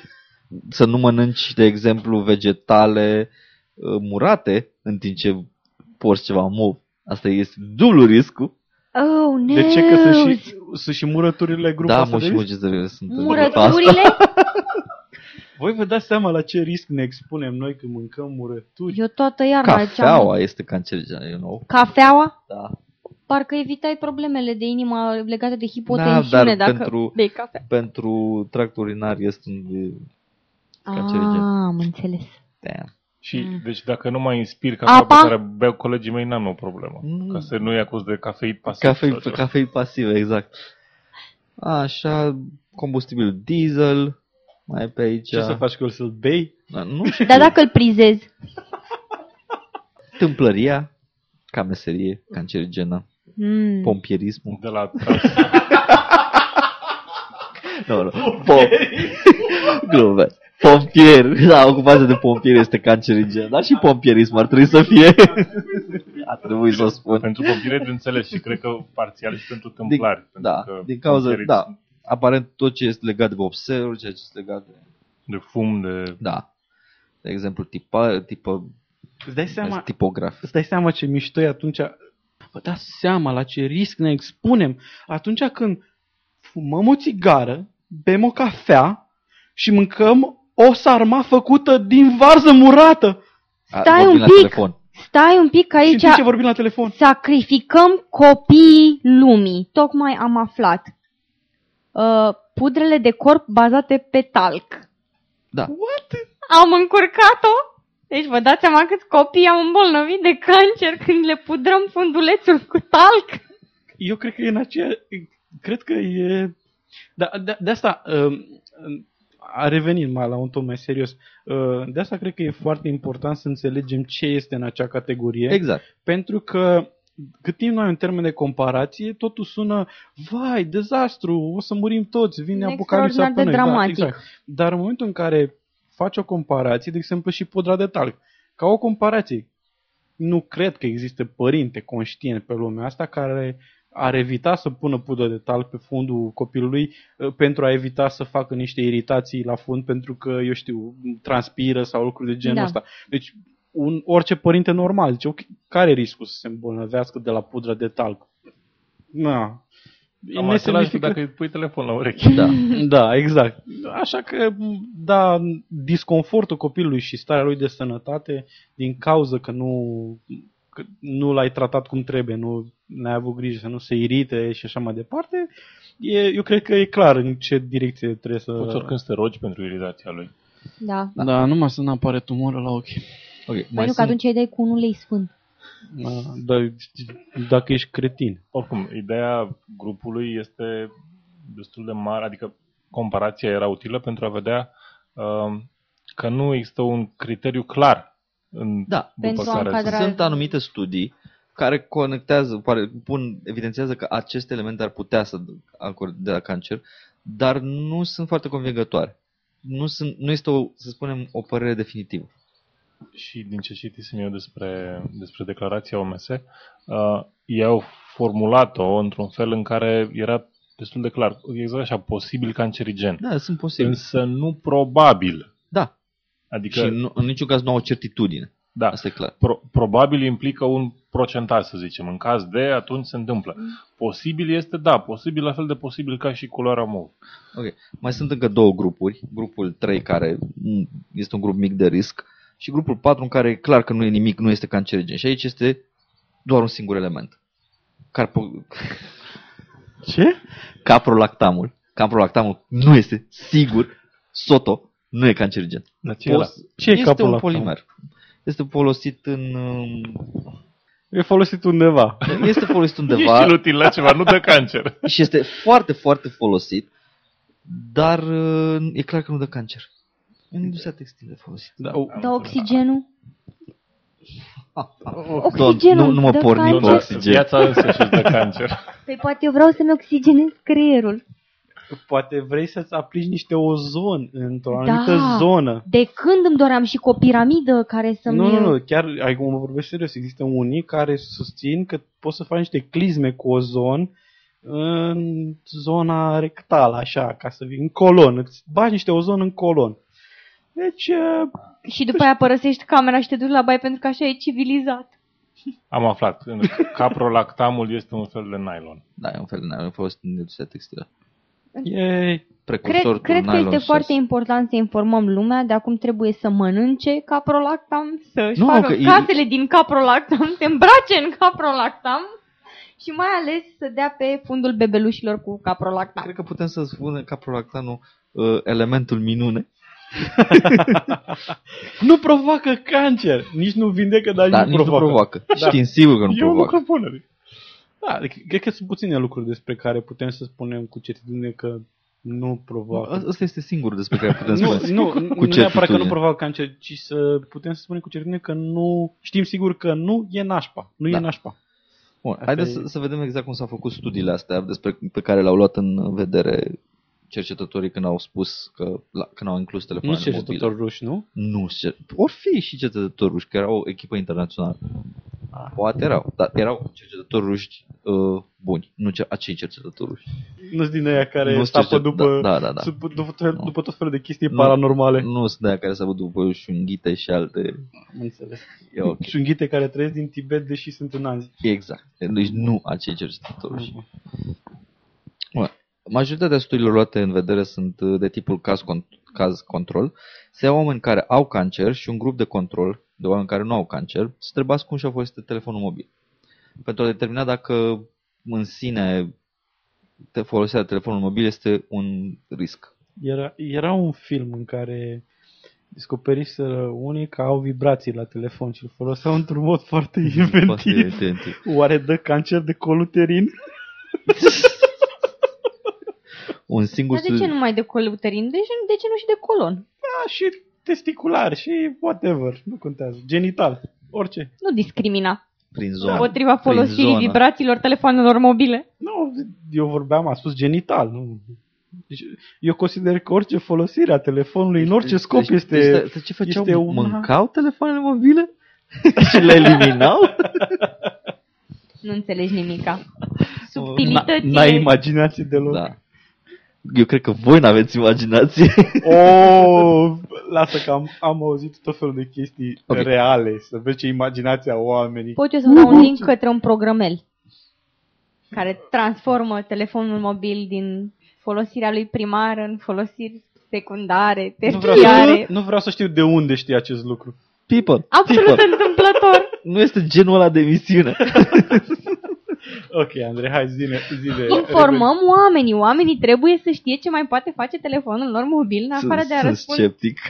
să nu mănânci, de exemplu, vegetale uh, murate în timp ce porți ceva mov. Asta este dublu riscul. Oh, no! De ce? Că sunt și, sunt și murăturile grupul Da, ăsta mă, de și risc? multe sunt în grupul ăsta. Murăturile? Voi vă dați seama la ce risc ne expunem noi când mâncăm murături? Eu toată iarna Cafeaua este cancerigenă, you know. Cafeaua? Da. Parcă evitai problemele de inimă legate de Da, hipotensiune dar dacă pentru, bei cafea. pentru tract urinar este un cancerigen. Ah, am înțeles. Damn. Și, Mm. deci, dacă nu mai inspir cafea Apa? pe care beau colegii mei, n-am o problemă. Mm. Ca să nu-i acuz de cafeit pasiv. Cafei, sau ceva. cafei pasive, exact. Așa, combustibil diesel, mai e pe aici. Ce să faci cu el să-l bei? Da, Nu știu. Dar dacă îl prizezi, Tâmplăria, ca meserie, cancerigenă, mm, pompierismul. De la tras. Nu, nu. Pom... Glume. Pompier. Da, ocupația de pompier este cancerigen. Dar și pompierism ar trebui să fie. A trebuit să o spun. pentru pompiere de înțeles și cred că parțial și pentru tâmplari. Din, pentru da, că din cauza, pompierii da. sunt Aparent tot ce este legat de vopseruri, ceea ce este legat de... De fum, de... Da. De exemplu, tipa, tipă, Îți dai seama, tipograf. îți dai seama ce mișto e atunci? Vă dați seama la ce risc ne expunem atunci când fumăm o țigară, bem o cafea și mâncăm o sarma făcută din varză murată. A, Stai vorbim un la pic. telefon. stai un pic că Și în aici timp ce vorbim la telefon. sacrificăm copiii lumii. Tocmai am aflat. Uh, pudrele de corp bazate pe talc. Da. What? Am încurcat-o? Deci vă dați seama câți copii am îmbolnăvit de cancer când le pudrăm fundulețul cu talc? Eu cred că e în aceea... Cred că e... Da, de, de asta... um, A revenit mai la un ton mai serios. Uh, De asta cred că e foarte important să înțelegem ce este în acea categorie. Exact. Pentru că cât timp noi în termen de comparație, totul sună, vai, dezastru, o să murim toți, vine apocalipsa Extraordinar pe de noi. dramatic. Da, exact. Dar în momentul în care faci o comparație, de exemplu și pudra de talc, ca o comparație, nu cred că există părinte conștient pe lumea asta care ar evita să pună pudră de talc pe fundul copilului uh, pentru a evita să facă niște iritații la fund pentru că, eu știu, transpiră sau lucruri de genul Da. ăsta. Deci un, orice părinte normal zice, ok, care e riscul să se îmbolnăvească de la pudră de talc? Na. E Am același nesemnific- dacă îi pui telefon la ureche. Da. da, exact. Așa că, da, disconfortul copilului și starea lui de sănătate din cauza că nu, că nu l-ai tratat cum trebuie, nu n-ai avut grijă să nu se irite și așa mai departe, e, eu cred că e clar în ce direcție trebuie să... Poți oricând să te rogi pentru iritația lui. Da. Da, da numai să nu apare tumoră la ochi. Ok, Păi mai nu, că sunt... atunci îi dai cu un ulei sfânt. Da, dar dacă ești cretin. Oricum, ideea grupului este destul de mare, adică comparația era utilă pentru a vedea uh, că nu există un criteriu clar în Da, după Pentru a care încadra- să... Sunt anumite studii care conectează, pare, pun, evidențiază că aceste elemente ar putea să acorde la cancer, dar nu sunt foarte convingătoare. Nu, sunt, nu este, o, să spunem, o părere definitivă. Și din ce citisem eu despre, despre declarația OMS, uh, ei au formulat-o într-un fel în care era destul de clar, exact așa, posibil cancerigen. Da, sunt posibile. Însă nu probabil. Da. Adică, Și nu, în niciun caz nu au certitudine. da, Asta e clar. pro- probabil implică un procentaj, să zicem. În caz de, atunci se întâmplă. Posibil este, da, posibil la fel de posibil ca și culoarea mov. Ok. Mai sunt încă două grupuri. Grupul 3 care mm, este un grup mic de risc și grupul 4 în care e clar că nu e nimic, nu este cancerigen. Și aici este doar un singur element. Carpo... Ce? Caprolactamul. Caprolactamul nu este sigur, soto, nu e cancerigen. Dar ce e ăla? Poți- Ce e este un caprolactam? polimer. Este folosit în... um, E folosit undeva. Este folosit Ești undeva inutil la ceva, nu dă cancer. și este foarte, foarte folosit, dar uh, e clar că nu dă cancer. În industria textilă e folosit. Da, o, Dar oxigenul? Doamne, Oxigenul nu, nu mă dă porni cancer? pe oxigen. Viața însă și dă cancer. Păi poate eu vreau să-mi oxigenez creierul. Poate vrei să-ți aplici niște ozon într-o Da. anumită zonă. De când îmi doream și cu o piramidă care să-mi... Nu, nu, nu, chiar, ai cum vorbesc serios, există unii care susțin că poți să faci niște clizme cu ozon în zona rectală, așa, ca să vii în colon, îți bagi niște ozon în colon. Deci, uh, Și după aia părăsești camera și te duci la baie pentru că așa e civilizat. Am aflat. Caprolactamul este un fel de nylon. Da, e un fel de nylon folosit în industria textilă. E, Precursor Cred, cred că nylon este sos. foarte important să informăm lumea de acum trebuie să mănânce caprolactam, să-și Nu, facă că e- casele din caprolactam, se îmbrace în caprolactam și mai ales să dea pe fundul bebelușilor cu caprolactam. Cred că putem să spunem caprolactanul uh, elementul minune. Nu provoacă cancer, nici nu vindecă, dar Dar nu nici nu provoacă. provoacă. Da. Știm sigur că nu E o provoacă. propunere. Da, adică, cred că sunt puține lucruri despre care putem să spunem cu certitudine că nu provoacă. Ăsta este singurul despre care putem Nu, spune. nu, cu nu neapărat că nu certitudine. provoacă cancer, ci să putem să spunem cu certitudine că nu știm sigur că nu e nașpa. Nu Da. e nașpa. Bun, Asta haideți e- să, să vedem exact cum s-au făcut studiile astea despre, pe care le-au luat în vedere cercetătorii când au spus că la, când au inclus Nu telefoanele sunt mobile. cercetători ruși, nu? Nu, cer- or fi și cercetători ruși, că erau o echipă internațională. Poate erau, dar erau cercetători ruși uh, buni, nu ce, acei cercetători ruși. Nu sunt din aia care Nu nu sunt stapă cercet- după, da, da, da. După, după, tot, după tot felul de chestii Nu. paranormale. Nu sunt de aia care s-au după șunghite și alte... Am înțeles. E ok. Șunghite care trăiesc din Tibet, deși sunt în Azi. Exact. Deci nu acei cercetători ruși. Bun. Majoritatea studiilor luate în vedere sunt uh, de tipul caz, con- caz control. Se iau oameni care au cancer și un grup de control de oameni care nu au cancer să trebuiască cum și-au folosit telefonul mobil. Pentru a determina dacă în sine te- folosirea telefonului mobil este un risc. Era, era un film în care descoperiseră unii că au vibrații la telefon și îl foloseau într-un mod foarte Poate inventiv. inventiv. Oare dă cancer de coluterin? Un singur Dar de ce studiu. numai de coluterin? De ce, de ce nu și de colon? Da, și testicular și whatever, nu contează. Genital, orice. Nu discrimina Prin zona. împotriva Prin folosirii zona. vibrațiilor telefonelor mobile. Nu, eu vorbeam, a spus genital, nu. Deci, eu consider că orice folosire a telefonului în orice scop deci, este... Deci, deci, ce făceau? este una- Mâncau telefoanele mobile? și le eliminau? Nu înțelegi nimica. Na- Subtilitățile. N-ai imaginație deloc. Da. Eu cred că voi n-aveți imaginație. Oh, lasă că am, am auzit tot felul de chestii Ok. reale, să vezi ce imaginația oamenii. Pot eu să vă dau un link către un programel care transformă telefonul mobil din folosirea lui primară în folosiri secundare, Nu vreau, terțiare. să, nu vreau să știu de unde știi acest lucru. People. Absolut people. întâmplător. Nu este genul ăla de emisiune. Ok, Andrei, hai zine, zine. Informăm oamenii. Oamenii trebuie să știe ce mai poate face telefonul lor mobil în afară de a Sunt răspunde. sceptic.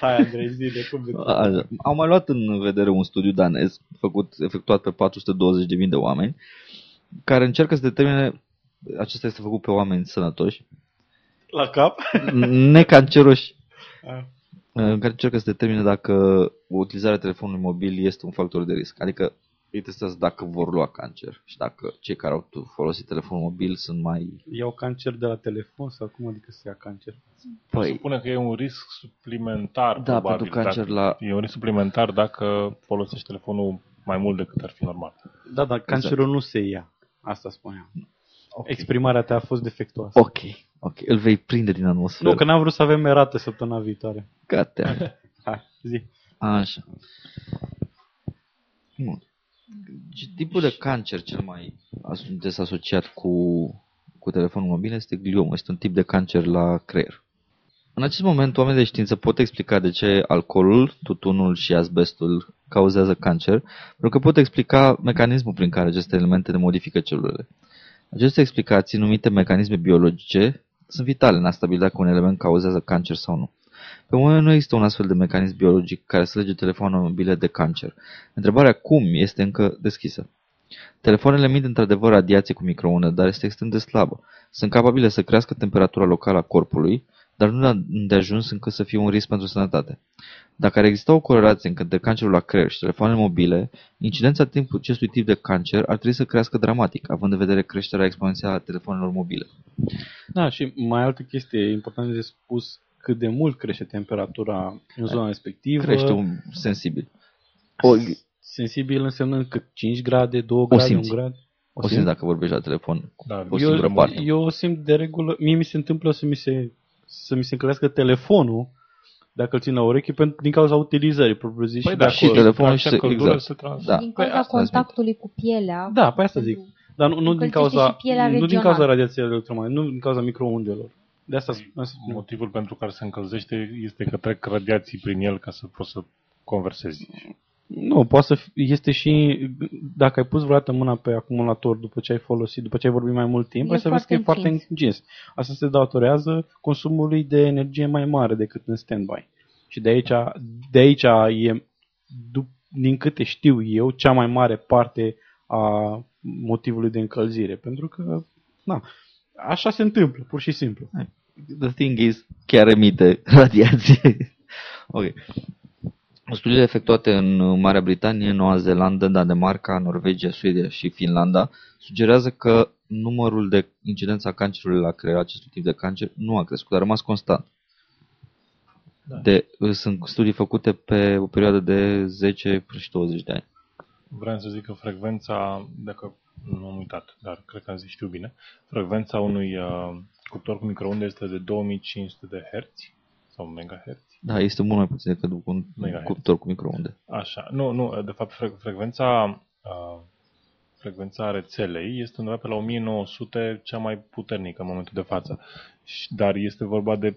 Hai, Andrei, zine, cum de Așa. Au mai luat în vedere un studiu danez făcut, efectuat pe 420.000 de oameni care încearcă să determine, acesta este făcut pe oameni sănătoși, La cap? necanceroși, Ah. în care încearcă să determine dacă utilizarea telefonului mobil este un factor de risc. Adică îi testează dacă vor lua cancer și dacă cei care au folosit telefonul mobil sunt mai... Iau cancer de la telefon sau cum adică să ia cancer? Păi, Spune că e un risc suplimentar, Da, probabil. pentru cancer dacă, la- E un risc suplimentar dacă folosești telefonul mai mult decât ar fi normal. Da, dar cancerul nu se ia. Asta spuneam. ok. Exprimarea ta a fost defectuoasă. ok, ok, îl vei prinde din atmosferă. Nu, că n-am vrut să avem erată săptămâna viitoare. Gata. Hai, zi. Așa. Bun. Și tipul de cancer cel mai as- des asociat cu, cu telefonul mobil este gliomă. Este un tip de cancer la creier. În acest moment, oamenii de știință pot explica de ce alcoolul, tutunul și asbestul cauzează cancer, pentru că pot explica mecanismul prin care aceste elemente ne modifică celulele. Aceste explicații, numite mecanisme biologice, sunt vitale în a stabili dacă un element cauzează cancer sau nu. Pe moment nu există un astfel de mecanism biologic care să lege telefoanele mobile de cancer. Întrebarea cum este încă deschisă. Telefoanele emit într-adevăr radiație cu microunde, dar este extrem de slabă. Sunt capabile să crească temperatura locală a corpului, dar nu de ajuns încât să fie un risc pentru sănătate. Dacă ar exista o corelație între cancerul la creier și telefoanele mobile, incidența timpului acestui tip de cancer ar trebui să crească dramatic, având în vedere creșterea exponențială a telefonelor mobile. Da, și mai altă chestie important de spus cât de mult crește temperatura în zona respectivă. Crește un sensibil. O, Sensibil însemnând că 5 grade, 2 grade, 1 simți. grad. o simți dacă vorbești la telefon Da, o eu- singură eu, parte. eu o simt de regulă, mie mi se întâmplă să mi se, să mi se încălzească telefonul dacă îl țin la ureche pentru, din cauza utilizării propriu zis Păi și da, de și acolo. telefonul acea și- căldură exact. se trans- Da. Din Păi cauza asta contactului cu pielea. Da, pe asta zic. Dar nu, nu din Încălzește cauza și pielea nu din regională. cauza radiației electromagnetice, nu din cauza microundelor. De asta, asta spun. Motivul pentru care se încălzește este că trec radiații prin el ca să poți să conversezi. Nu, poate să fi, este și, dacă ai pus vreodată mâna pe acumulator după ce ai folosit, după ce ai vorbit mai mult timp, E ai să vezi că e foarte foarte încins. încins. Asta se datorează consumului de energie mai mare decât în standby. Și de aici, de aici e, du- din câte știu eu, cea mai mare parte a motivului de încălzire. Pentru că, na, așa se întâmplă, pur și simplu. The thing is, chiar emite radiație. ok. Studiile efectuate în Marea Britanie, Noua Zeelandă, Danemarca, Norvegia, Suedia și Finlanda sugerează că numărul de incidența cancerului la creier acestui tip de cancer nu a crescut, a rămas constant. Da. De, sunt studii făcute pe o perioadă de 10 până și 20 de ani. Vreau să zic că frecvența, dacă nu am uitat, dar cred că am zis știu bine, frecvența unui uh, cuptor cu microunde este de 2500 de Hz sau MHz. Da, este mult mai puțin decât un Megahertz. cuptor cu microunde. Așa, nu, nu, de fapt fre- frecvența, uh, frecvența rețelei este undeva pe la 1900 cea mai puternică în momentul de față. Și- Dar este vorba de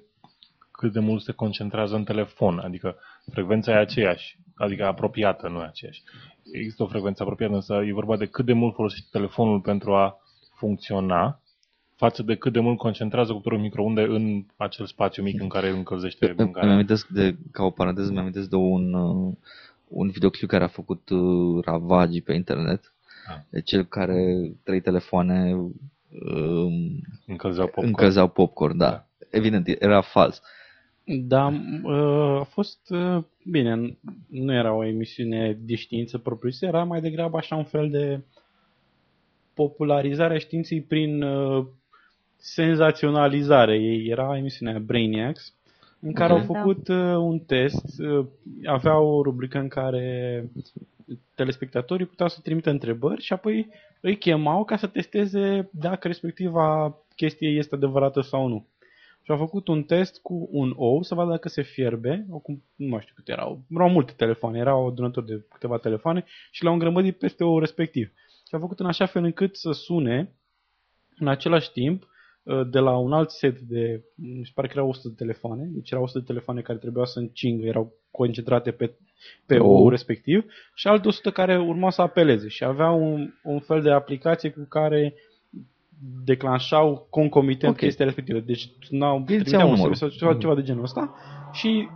cât de mult se concentrează în telefon, adică frecvența e aceeași, adică apropiată, nu e aceeași. Există o frecvență apropiată, însă e vorba de cât de mult folosești telefonul pentru a funcționa față de cât de mult concentrează cuptorul microunde în acel spațiu mic în care încălzește Îmi mâncarea. amintesc de, ca o paranteză, mi amintesc de un, uh, un videoclip care a făcut uh, ravagii pe internet. Ah. De cel care trei telefoane um, Încălzeau popcorn. încălzeau popcorn, da. Da. Evident, era fals. Da, uh, a fost uh, bine, nu era o emisiune de știință propriu era mai degrabă așa un fel de popularizare a științei prin uh, senzaționalizare. Ei era emisiunea Brainiacs, în care Ok. au făcut uh, un test, uh, avea o rubrică în care telespectatorii puteau să trimită întrebări și apoi îi chemau ca să testeze dacă respectiva chestie este adevărată sau nu. Și au făcut un test cu un ou să vadă dacă se fierbe, o cum, nu mai știu câte erau, erau multe telefoane, erau adunători de câteva telefoane și le-au îngrămădit peste ou respectiv. Și au făcut în așa fel încât să sune în același timp uh, de la un alt set de, mi se pare că erau 100 de telefoane, deci erau 100 de telefoane care trebuiau să încingă, erau concentrate pe, pe Pe ou ou. respectiv și alte 100 care urmau să apeleze și aveau un, un fel de aplicație cu care declanșau concomitent Ok. chestia respectivă. Deci n-au Îți trimiteau iau un numărul. SMS sau ceva, ceva de genul ăsta și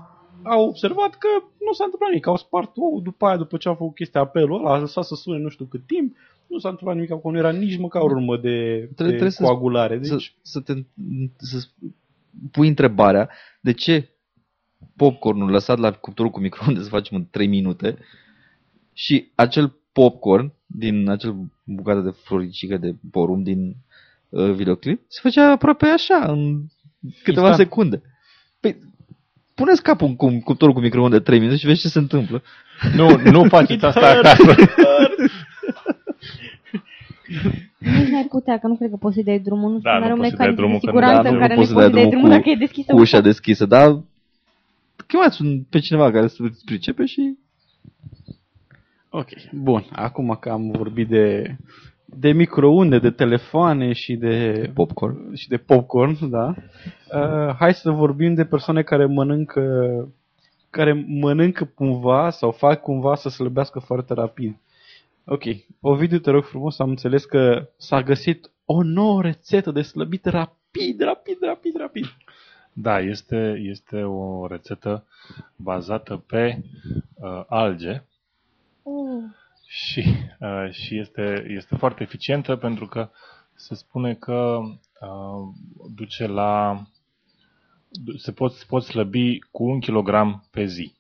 au observat că nu s-a întâmplat nimic. Au spart ou după aia, după ce au făcut chestia apelul ăla, a lăsat să sune nu știu cât timp, nu s-a întâmplat nimic acolo, nu era nici măcar o urmă de, de trebuie să- coagulare. Să, Deci, să, te, să pui întrebarea de ce popcornul lăsat la cuptorul cu microunde să facem în 3 minute și acel popcorn din acel bucată de floricică de porum din uh, videoclip se făcea aproape așa, în câteva Instant. secunde. Păi, puneți capul în cum- cuptorul cu microunde 3 minute și vezi ce se întâmplă. Nu, nu faceți asta acasă. Nici n-ai putea, că nu cred că poți să-i dai drumul. Nu știu, Da, nu are nu un poți să-i dai mecanism drumul, de că siguranță da, în nu care nu poți să poți dai să dai drumul drumul cu- dacă e deschisă Cu ușa deschisă, dar chemați un- pe cineva care să îți pricepe și ok, bun. Acum că am vorbit de, de microunde, de telefoane și de popcorn. și de popcorn, da. Uh, hai să vorbim de persoane care mănâncă care mănâncă cumva sau fac cumva să slăbească foarte rapid. Ok, Ovidiu, te rog frumos, am înțeles că s-a găsit o nouă rețetă de slăbit rapid, rapid, rapid, rapid. Da, este, este o rețetă bazată pe uh, alge Oh. și, uh, și este, este foarte eficientă pentru că se spune că uh, duce la du- se pot, se pot slăbi cu un kilogram pe zi.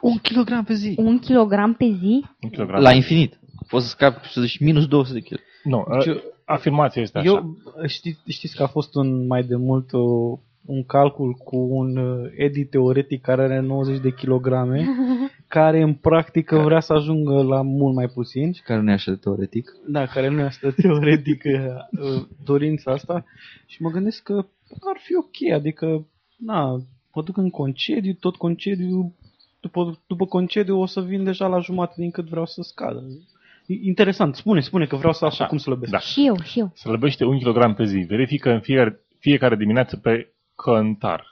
Un kilogram pe zi. Un kilogram pe zi? Un kilogram La pe zi. infinit. Poți să scapi să zici minus 200 de kg. Nu, Deci uh, eu- afirmația este așa. Eu știți, știți că a fost un mai de mult o, un calcul cu un uh, Edi teoretic care are 90 de kilograme, care în practică vrea să ajungă la mult mai puțin. Care nu e așa de teoretic. Da, care nu e asta teoretic uh, dorința asta și mă gândesc că ar fi ok, adică na, mă duc în concediu, tot concediu, după, după concediu o să vin deja la jumătate din cât vreau să scadă. Interesant, spune, spune că vreau să așa, Așa, cum slăbesc. da. Și eu, și eu. Slăbește un kilogram pe zi. Verifică în fiecare, fiecare dimineață pe cântar.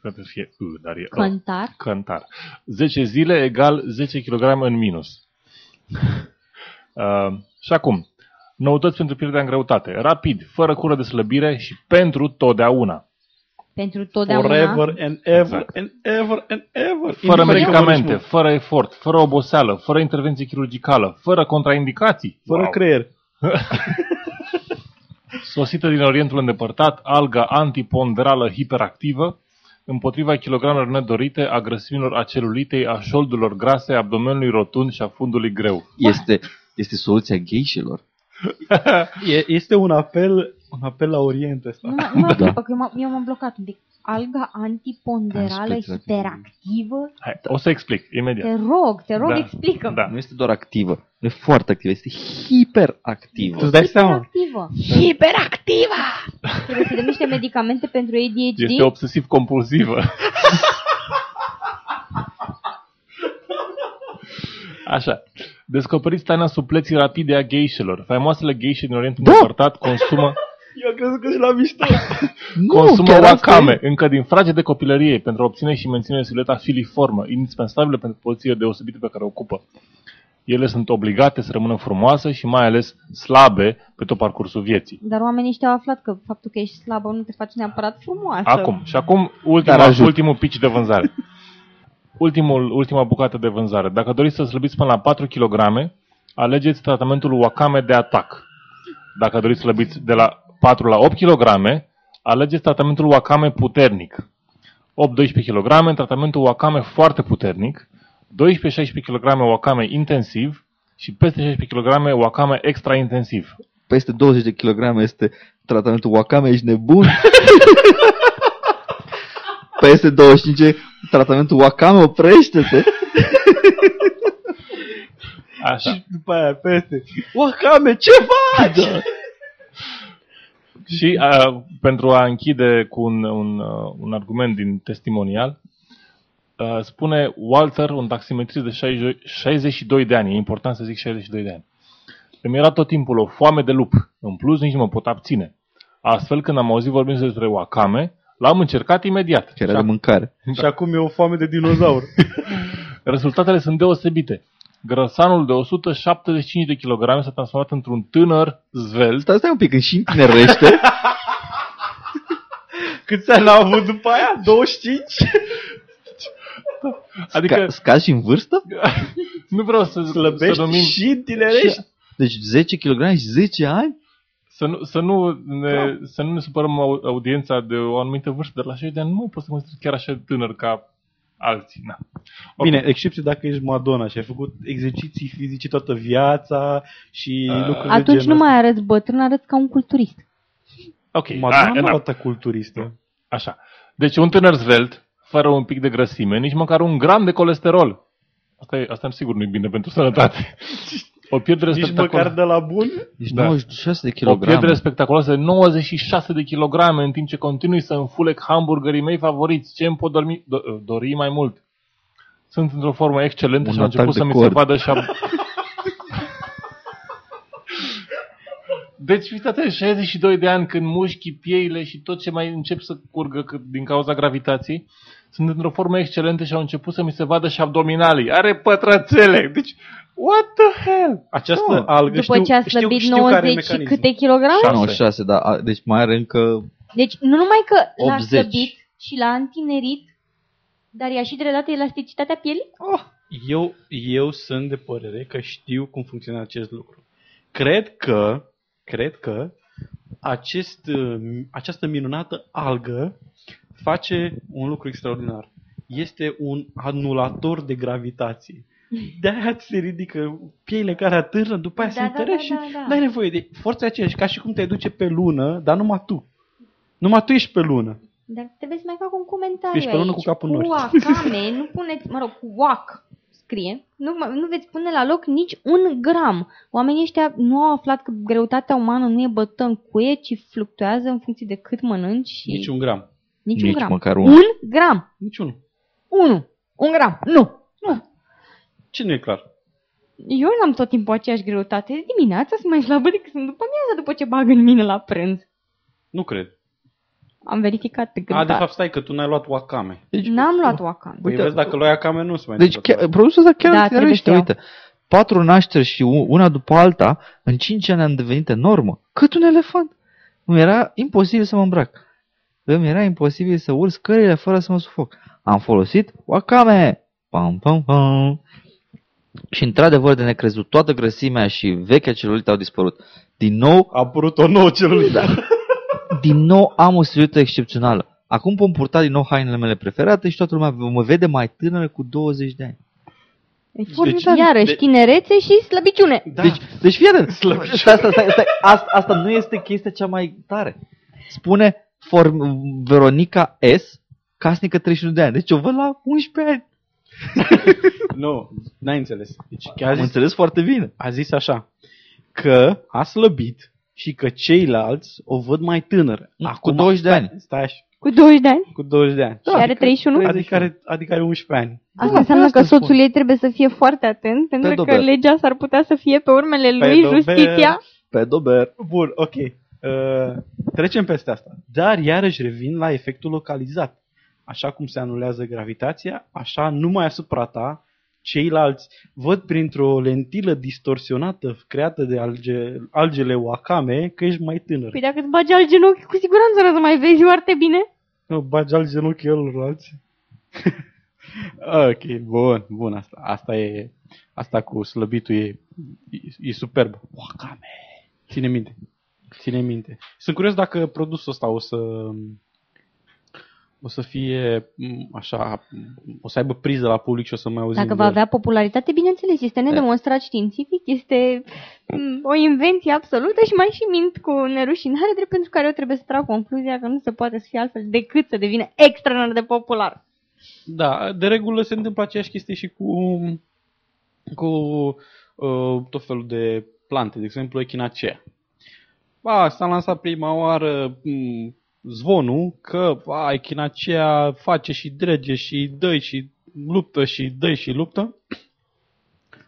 trebuie să fie î, dar e ă. Cântar. Cântar. 10 zile egal 10 kg în minus. Uh, și acum, noutăți pentru pierderea în greutate. Rapid, fără cură de slăbire și pentru totdeauna. Pentru totdeauna. Forever and ever Exact. and ever and ever. Fără Indiferent că medicamente, vorbești fără efort, fără oboseală, fără intervenție chirurgicală, fără contraindicații. mult, Fără Wow. creier. Sosită din Orientul îndepărtat, alga antiponderală hiperactivă, împotriva kilogramelor nedorite, a grăsimilor, a celulitei, a șoldurilor grase, a abdomenului rotund și a fundului greu. Este, este soluția geișelor. E, este un apel, un apel la Orient ăsta. Nu, nu, nu, Da. da. eu, m-am, eu m-am blocat un pic. Alga antiponderală Aspect hiperactivă? Hai, o să explic Te imediat. rog, te rog, Da. explică Da. Nu este doar activă, nu e foarte activă, este hiperactivă. Tu îți dai seama? Hiperactivă. Hiperactivă! Trebuie să dăm niște medicamente pentru ADHD? Este obsesiv-compulsivă. Așa. Descoperiți taina supleții rapide a geișelor. Faimoasele geișe din Orientul Da. îndepărtat consumă, Eu am crezut că de la mișto. consumă chiar asta wakame e. încă din frage de copilărie pentru a obține și menține silueta filiformă, indispensabilă pentru poziția deosebită pe care o ocupă. Ele sunt obligate să rămână frumoase și mai ales slabe pe tot parcursul vieții. Dar oamenii ăștia au aflat că faptul că ești slabă nu te face neapărat frumoasă. Acum, și acum ultima, Dar ajut. ultimul pitch de vânzare. Ultimul, ultima bucată de vânzare. Dacă doriți să slăbiți până la 4 kg, alegeți tratamentul Wakame de atac. Dacă doriți să slăbiți de la 4 la 8 kg, alegeți tratamentul Wakame puternic. 8-12 kg, tratamentul Wakame foarte puternic. 12-16 kg Wakame intensiv și peste 16 kg Wakame extra intensiv. Peste 20 de kg este tratamentul Wakame, ești nebun? Peste 25 e tratamentul Wakame, oprește-te! Așa. Și după aia peste. Wakame, ce faci? Da. Și uh, pentru a închide cu un, un, uh, un argument din testimonial, uh, spune Walter, un taximetrist de 60 62 de ani, e important să zic 62 de ani. Îmi era tot timpul o foame de lup, în plus nici nu mă pot abține. Astfel, când am auzit vorbind despre wakame, l-am încercat imediat. Că era de mâncare. Și acum e o foame de dinozaur. Rezultatele sunt deosebite. Grăsanul de 175 de kg s-a transformat într-un tânăr zvelt Stai, stai un pic, când și întinerește, Câți ani a avut după aia? 25? Adică Ca, scazi și în vârstă? nu vreau să, să Slăbești numim și în tinerești? Deci 10 kg și 10 ani? Să nu, să nu, ne, să nu ne supărăm au- audiența de o anumită vârstă, de la 60 de ani nu mai poți să consideri chiar așa de tânăr ca alții. Na. Ok. Bine, excepție dacă ești Madonna și ai făcut exerciții fizice toată viața și Uh, lucruri de Atunci genul nu mai arăți bătrân, arăți ca un culturist. Ok, ăsta. Madonna a, nu na, arată culturistă. așa. Deci un tânăr zvelt, fără un pic de grăsime, nici măcar un gram de colesterol. Asta, e, asta sigur nu e bine pentru sănătate. O pierdere Nici spectaculoasă. măcar de la bun? Deci Da. 96 de O pierdere kg. spectaculoasă de 96 de kilograme în timp ce continui să înfulec hamburgerii mei favoriți. Ce îmi pot dormi, do, dori mai mult? Sunt într-o formă excelentă Un și au atac început de să mi se cord. vadă și ab... Deci, uitați, 62 de ani când mușchi pieile și tot ce mai încep să curgă cât- din cauza gravitației, sunt într-o formă excelentă și au început să mi se vadă și abdominalii. Are pătrățele! Deci, what the hell? Această Oh, algă După știu, ce a știu, slăbit știu care e 90 și mecanismul. câte kilograme? Șase. 96, da, a, deci mai are încă... Deci nu numai că l-a 80. slăbit și l-a întinerit, dar i-a și redat elasticitatea pielii? Eu, eu sunt de părere că știu cum funcționează acest lucru. Cred că, cred că acest, uh, această minunată algă face un lucru extraordinar. Este un anulator de gravitație. De-aia ți se ridică piele care atârnă, după aia Da, se da, întărește da, și da, da. n-ai nevoie de forța aceeași, ca și cum te duce pe lună, dar numai tu. Numai tu ești pe lună. Dar trebuie să mai fac un comentariu Ești pe lună aici. cu capul în Cu nori. wakame, nu puneți, mă rog, cu wak scrie, nu, nu veți pune la loc nici un gram. Oamenii ăștia nu au aflat că greutatea umană nu e bătă în cuie, ci fluctuează în funcție de cât mănânci și... Nici un gram. nici un Nici gram. măcar un. un gram. Nici unul. Unu. Un gram. Nu. Nu. Ce nu e clar? Eu n-am tot timpul aceeași greutate. Dimineața sunt mai slabă decât sunt după amiază după ce bag în mine la prânz. Nu cred. Am verificat pe A, de grântar. fapt, stai că tu n-ai luat wakame. Deci, N-am luat wakame. Păi Uite, vezi, dacă luai wakame, nu se mai Deci întâmplă chiar, produsul ăsta chiar Da, da, trebuie să uite, patru nașteri și u- una după alta, în cinci ani am devenit enormă, cât un elefant. Îmi era imposibil să mă îmbrac. Îmi era imposibil să urc scările fără să mă sufoc. Am folosit wakame. Pam, pam, pam. Și într-adevăr de necrezut, toată grăsimea și vechea celulită au dispărut. Din nou, A apărut o nouă celulită. din nou am o siluetă excepțională. Acum pot purta din nou hainele mele preferate și toată lumea mă vede mai tânără cu 20 de ani. Deci, Formidabil. iarăși, De- tinerețe și slăbiciune. Da. Deci, deci fii atent. Stai, stai, stai, stai. Asta, asta nu este chestia cea mai tare. Spune form, Veronica S, casnică 31 de ani. Deci o văd la 11 ani. Nu, n-ai înțeles. Deci chiar a Am zis, înțeles foarte bine. a zis așa, că a slăbit și că ceilalți o văd mai tânără. Cu 20 de ani. Stai așa, Cu 20 de ani. cu 20 de ani. și are 31. Adică are, adică are 11 ani. Asta Da, înseamnă asta că spun. soțul ei trebuie să fie foarte atent, pentru că dober. legea s-ar putea să fie pe urmele lui, dober. justiția. Pe dober. Bun, ok. Uh, trecem peste asta. Dar iarăși revin la efectul localizat. Așa cum se anulează gravitația, așa numai asupra ta, ceilalți văd printr-o lentilă distorsionată creată de alge, algele Wakame că ești mai tânăr. Păi dacă îți bagi alt genunchi, cu siguranță nu o să mai vezi foarte bine. Nu, bagi alt genunchi celorlalți. ok, bun, bun asta. Asta e, asta cu slăbitul e, e, e superb. Wakame. Ține minte. Ține minte. Sunt curios dacă produsul ăsta o să o să fie m, așa, m, o să aibă priză la public și o să mai auzim Dacă de va el. avea popularitate, bineînțeles, este nedemonstrat științific, este mm, o invenție absolută și mai și mint cu nerușinare, drept pentru care eu trebuie să trag concluzia că nu se poate să fie altfel decât să devină extraordinar de popular. Da, de regulă se întâmplă aceeași chestie și cu, cu uh, tot felul de plante, de exemplu echinacea. Ba, s-a lansat prima oară m, zvonul că a, echinacea face și drege și dă și luptă și dă și luptă.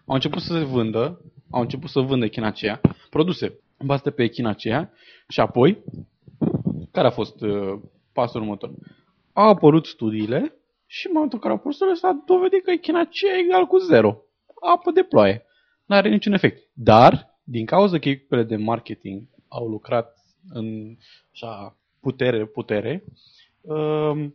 Au început să se vândă, au început să vândă echinacea, produse bazate pe echinacea și apoi, care a fost uh, pasul următor? Au apărut studiile și în momentul în care au apărut studiile s-a dovedit că echinacea e egal cu zero. Apă de ploaie. Nu are niciun efect. Dar, din cauza că echipele de marketing au lucrat în așa, putere, putere, um,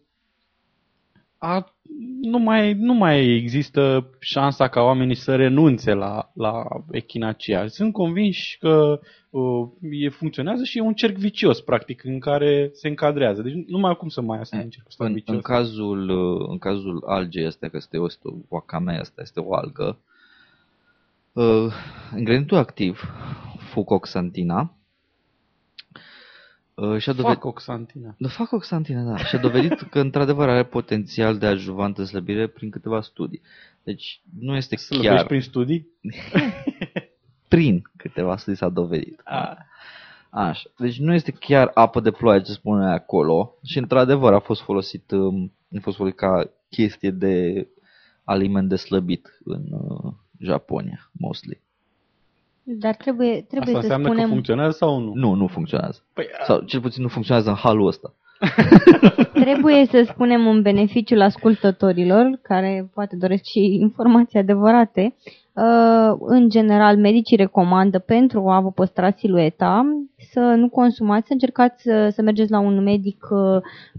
a, nu, mai, nu mai există șansa ca oamenii să renunțe la, la echinacia. Sunt convinși că uh, e, funcționează și e un cerc vicios, practic, în care se încadrează. Deci nu mai au cum să mai iasă din cercul ăsta În, vicios. în, cazul, uh, în cazul algei astea, că este o, este o wakame asta, este o algă, uh, ingredientul activ, fucoxantina, uh, și-a dovedit, Fac oxantina. Da, fac oxantina, da. Și a dovedit că într-adevăr are potențial de adjuvant în slăbire prin câteva studii. Deci nu este Slăbești chiar prin studii? prin câteva studii s-a dovedit. A, Așa. Deci nu este chiar apă de ploaie ce spune acolo și într-adevăr a fost folosit, um, a fost folosit ca chestie de aliment de slăbit în uh, Japonia, mostly. Dar trebuie, trebuie Asta să înseamnă spunem... că funcționează sau nu? Nu, nu funcționează. Păi, Sau cel puțin nu funcționează în halul ăsta. Trebuie să spunem în beneficiul ascultătorilor, care poate doresc și informații adevărate. Uh, În general, medicii recomandă pentru a vă păstra silueta să nu consumați, să încercați să, să mergeți la un medic uh,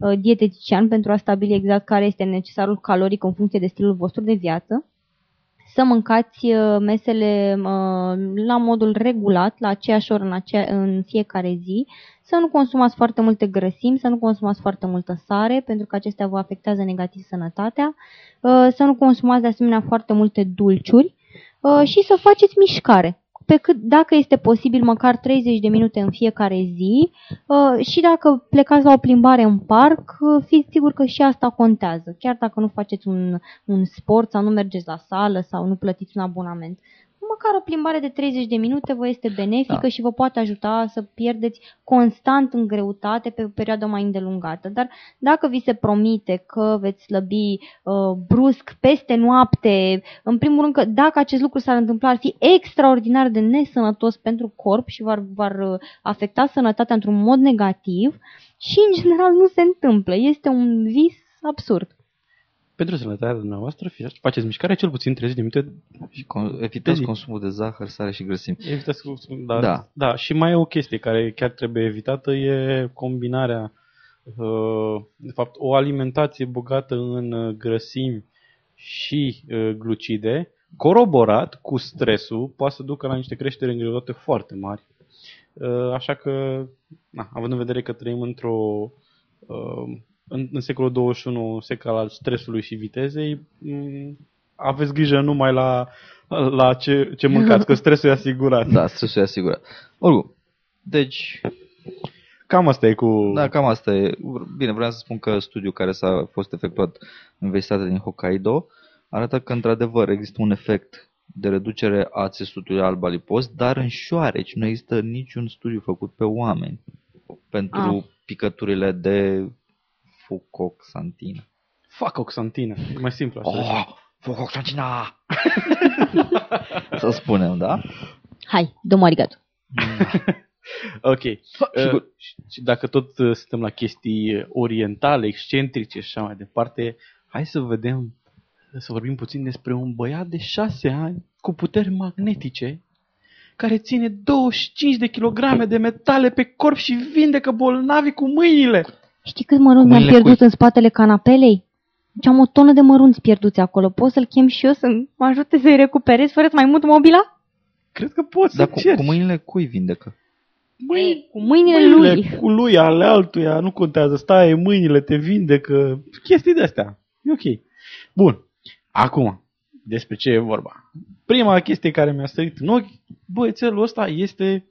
uh, dietetician pentru a stabili exact care este necesarul caloric în funcție de stilul vostru de viață să mâncați uh, mesele uh, la modul regulat, la aceeași oră în, acea, în fiecare zi, să nu consumați foarte multe grăsimi, să nu consumați foarte multă sare, pentru că acestea vă afectează negativ sănătatea, uh, să nu consumați de asemenea foarte multe dulciuri. Uh, și să faceți mișcare. Pe cât, dacă este posibil, măcar 30 de minute în fiecare zi uh, și dacă plecați la o plimbare în parc, uh, fiți sigur că și asta contează. Chiar dacă nu faceți un, un sport sau nu mergeți la sală sau nu plătiți un abonament. Măcar o plimbare de 30 de minute vă este benefică Da. și vă poate ajuta să pierdeți constant în greutate pe o perioadă mai îndelungată. Dar dacă vi se promite că veți slăbi uh, brusc peste noapte, în primul rând că dacă acest lucru s-ar întâmpla ar fi extraordinar de nesănătos pentru corp și v-ar, v-ar uh, afecta sănătatea într-un mod negativ și în general nu se întâmplă. Este un vis absurd. Pentru sănătatea dumneavoastră, firește, faceți mișcare cel puțin 30 de minute. Și con- evitați zi. consumul de zahăr, sare și grăsimi. Evitați cu... Da, Da. da. da. Și mai e o chestie care chiar trebuie evitată, e combinarea, uh, de fapt, o alimentație bogată în uh, grăsimi și uh, glucide, coroborat cu stresul, poate să ducă la niște creșteri în greutate foarte mari. Uh, Așa că, na, având în vedere că trăim într-o uh, în, în secolul 21 secol al stresului și vitezei, m, aveți grijă numai la, la ce, ce mâncați, că stresul e asigurat. Da, stresul e asigurat. Oricum, deci, Cam asta e cu... da, cam asta e. Bine, vreau să spun că studiul care s-a fost efectuat în Universitatea din Hokkaido arată că, într-adevăr, există un efect de reducere a țesutului alb adipos, dar în șoareci nu există niciun studiu făcut pe oameni pentru Ah. picăturile de fucoxantină. Fac oxantină. E mai simplu așa. Oh, fucoxantina! să spunem, da? Hai, domnul arigato. Ok. Sigur. Uh, și dacă tot uh, suntem la chestii orientale, excentrice și așa mai departe, hai să vedem, să vorbim puțin despre un băiat de șase ani cu puteri magnetice care ține 25 de kilograme de metale pe corp și vindecă bolnavi cu mâinile. Știi cât mărunt Cu mi-am mâinile pierdut cui? în spatele canapelei? Deci am o tonă de mărunți pierduți acolo. Pot să-l chem și eu să mă ajute să-i recuperez fără să mai mut mobila? Cred că poți Dar să cu, cerci. cu mâinile cui vindecă? Mâini- Cu mâinile, mâinile lui. cu lui, ale altuia, nu contează, stai, mâinile te vindecă, chestii de astea. E ok. Bun. Acum, despre ce e vorba. Prima chestie care mi-a sărit în ochi, băiețelul ăsta este eh,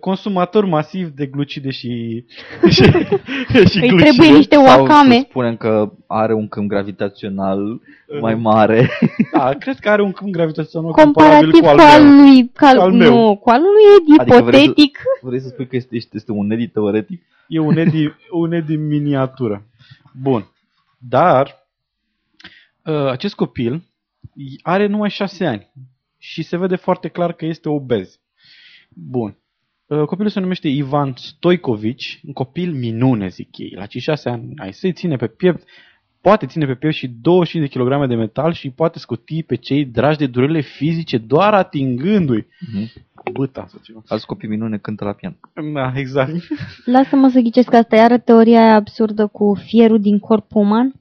consumator masiv de glucide și, și, și Îi glucide. trebuie niște Sau să wakame. spunem că are un câmp gravitațional mai mare. Da, cred că are un câmp gravitațional Comparativ comparabil cu al meu. lui. Cu al, Al meu. nu, cu al lui e Adică vrei să- ipotetic. Vrei să spui că este, este, este un edit teoretic? E un edi, un edi miniatură. Bun. Dar uh, acest copil are numai șase ani și se vede foarte clar că este obez. Bun. Uh, Copilul se numește Ivan Stoicovici, un copil minune, zic ei. La cei șase ani ai să ține pe piept, poate ține pe piept și 25 de kilograme de metal și poate scuti pe cei dragi de durerile fizice doar atingându-i Mhm. băta sau ceva. Alți copii minune cântă la pian. Da, exact. Lasă-mă să ghicesc că asta iară teoria aia absurdă cu fierul din corp uman.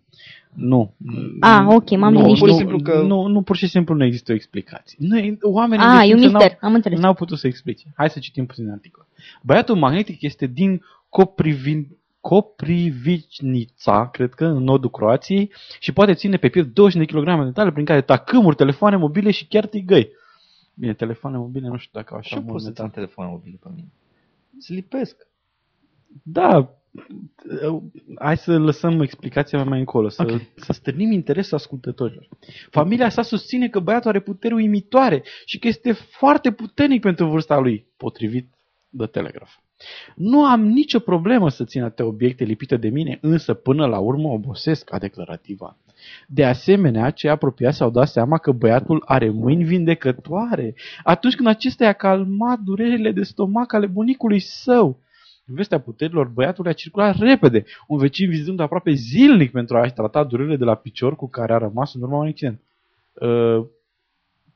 Nu. Ah, ok, m-am nu, liniștit. Pur și nu, simplu că- nu, nu, pur și simplu nu există o explicație. Nu, e- oamenii Ah, de e un știință mister, am înțeles. N-au, n-au putut să explice. Hai să citim puțin articol. Băiatul magnetic este din Coprivin, Coprivicnița, cred că, în nordul Croației, și poate ține pe piept 20 de kg de metale, prin care tacâmuri, telefoane mobile și chiar tigăi. Bine, telefoane mobile nu știu dacă au Și așa eu pot mult să metal. țin telefon mobil pe mine. Se lipesc. Da, hai să lăsăm explicația mai încolo, să, Ok. să stârnim interesul ascultătorilor. Familia sa susține că băiatul are puteri uimitoare și că este foarte puternic pentru vârsta lui, potrivit de Telegraph. Nu am nicio problemă să țin atâtea obiecte lipite de mine, însă până la urmă obosesc, a declarat Ivan. De asemenea, cei apropiați s-au dat seama că băiatul are mâini vindecătoare atunci când acesta i-a calmat durerile de stomac ale bunicului său. Vestea puterilor băiatului a circulat repede, un vecin vizitând aproape zilnic pentru a-și trata durerile de la picior cu care a rămas în urma unui accident. Uh,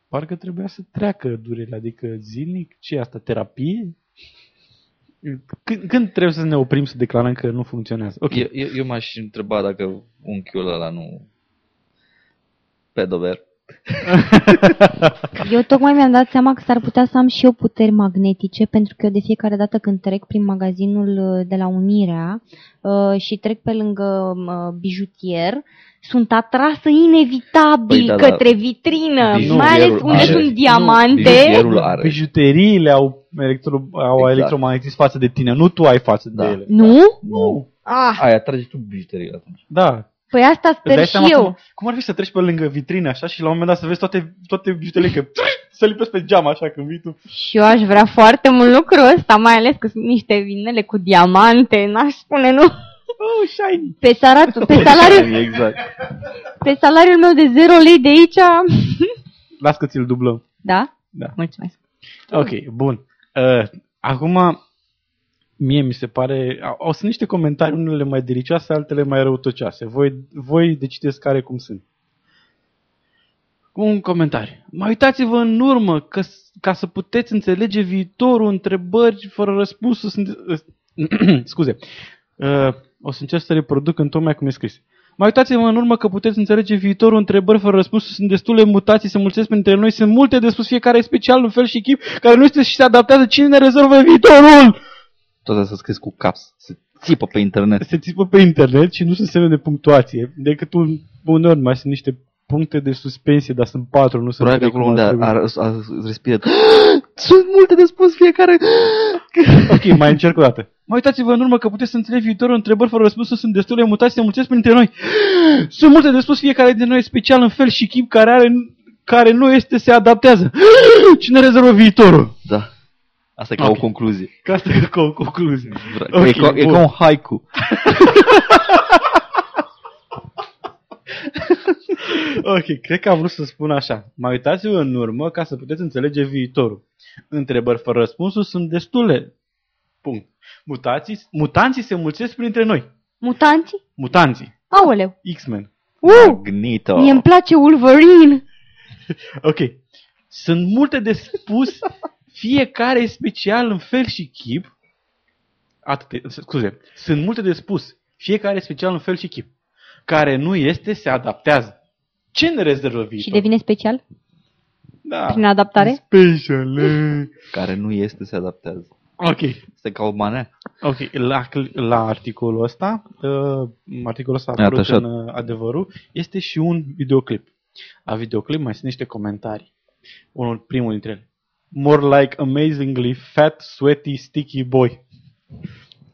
parcă trebuia să treacă durerile, adică zilnic? Ce e asta, terapie? Când, când trebuie să ne oprim să declarăm că nu funcționează? Ok. Eu, eu, eu m-aș întreba dacă unchiul ăla nu... Pedover. Eu tocmai mi-am dat seama că s-ar putea să am și eu puteri magnetice, pentru că eu de fiecare dată când trec prin magazinul uh, de la Unirea uh, și trec pe lângă uh, bijutier, sunt atrasă inevitabil Păi da, da. către vitrină, Bijutierul mai ales unde are- sunt nu, diamante. bijutierul are. Bijuteriile au, electro, au Exact. electromagnetism față de tine, nu tu ai față Da. de ele. Nu? Nu. Ah, Aia, trage tu bijuterii atunci. Da. Păi asta Îți sper dai și seama eu. cum, cum ar fi să treci pe lângă vitrine așa și la un moment dat să vezi toate, toate bijuteriile că să lipesc pe geam așa când vii tu. Și eu aș vrea foarte mult lucrul ăsta, mai ales că sunt niște vinele cu diamante, n-aș spune nu. Oh, shiny! Pe, saratul, pe, salariul, Exact. pe salariul meu de 0 lei de aici... Las că ți-l dublăm. Da? Da. Mulțumesc. Ok, bun. Uh, acum, mie mi se pare... Au, au sunt niște comentarii, unele mai delicioase, altele mai răutăcioase. Voi, voi decideți care cum sunt. Un comentariu. Mai uitați-vă în urmă că, s- ca să puteți înțelege viitorul, întrebări fără răspunsuri sunt... Scuze. Uh, o să încerc să reproduc în tocmai cum e scris. Mai uitați-vă în urmă că puteți înțelege viitorul, întrebări fără răspunsuri, sunt destule mutații, se mulțesc printre noi, sunt multe de spus, fiecare e special, în fel și chip, care nu este și se adaptează, cine ne rezolvă viitorul? Tot asta scris cu caps. Se țipă pe internet. Se țipă pe internet și nu sunt semne de punctuație, decât un, uneori mai sunt niște puncte de suspensie, dar sunt patru, nu sunt Probabil că trei, acolo cum unde ar a, trebui. a, a respirat. Sunt multe de spus fiecare. Ok, mai încerc o dată. Mai uitați-vă în urmă că puteți să înțelegi viitorul, întrebări fără răspunsuri sunt destule mutații, se mulțesc printre noi. Sunt multe de spus, fiecare dintre noi e special în fel și chip care, are, care nu este, se adaptează. Cine rezolvă viitorul? Da. Asta e ca Ok. o concluzie. Ca asta e ca o concluzie. Okay, e, ca, e bun. ca un haiku. Ok, cred că am vrut să spun așa. Mai uitați-vă în urmă ca să puteți înțelege viitorul. Întrebări fără răspunsuri sunt destule. Punct. Mutații, mutanții se mulțesc printre noi. Mutanții? Mutanții. Aoleu. X-Men. Uh! Magneto. Mie îmi place Wolverine. Ok. Sunt multe de spus, fiecare e special în fel și chip. Atât, scuze. Sunt multe de spus, fiecare e special în fel și chip. Care nu este, se adaptează. Ce ne rezervă viitor? Și devine special da. prin adaptare? Special. eh. Care nu este, se adaptează. Ok. Este ca o manea. Ok, la, la articolul ăsta, uh, articolul ăsta Iată, apărut așa. în uh, adevărul, este și un videoclip. La videoclip mai sunt niște comentarii. Unul, primul dintre ele. More like amazingly fat, sweaty, sticky boy.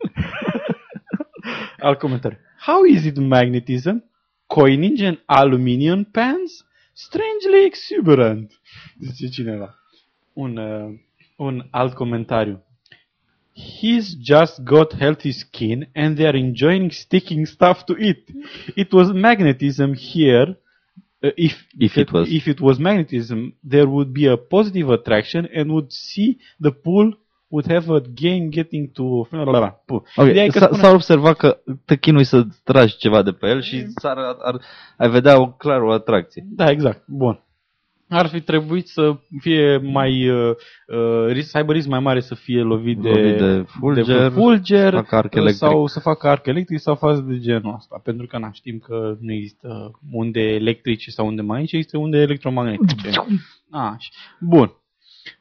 Comentariu. How is it magnetism? Coinage and aluminium pans? Strangely exuberant. Zice cineva. Un, uh, un alt comentariu. He's just got healthy skin and they are enjoying sticking stuff to it. It was magnetism here. Uh, if If it was. if it was magnetism, there would be a positive attraction and would see the pool would have a gain getting to bla, bla, bla. Puh. Ok, Ideea e că s-a, s-a observat că te chinui să tragi ceva de pe el și s-ar, ar, ai vedea o, clar o atracție. Da, exact. Bun. Ar fi trebuit să fie mai uh, uh, ris- să aibă risc mai mare să fie lovit de, Lovit de fulger, fulger să facă arc electric. sau să facă arc electric sau faze de genul ăsta. Pentru că na, știm că nu există unde electrice sau unde magnetice, există unde electromagnetice. Așa. Bun.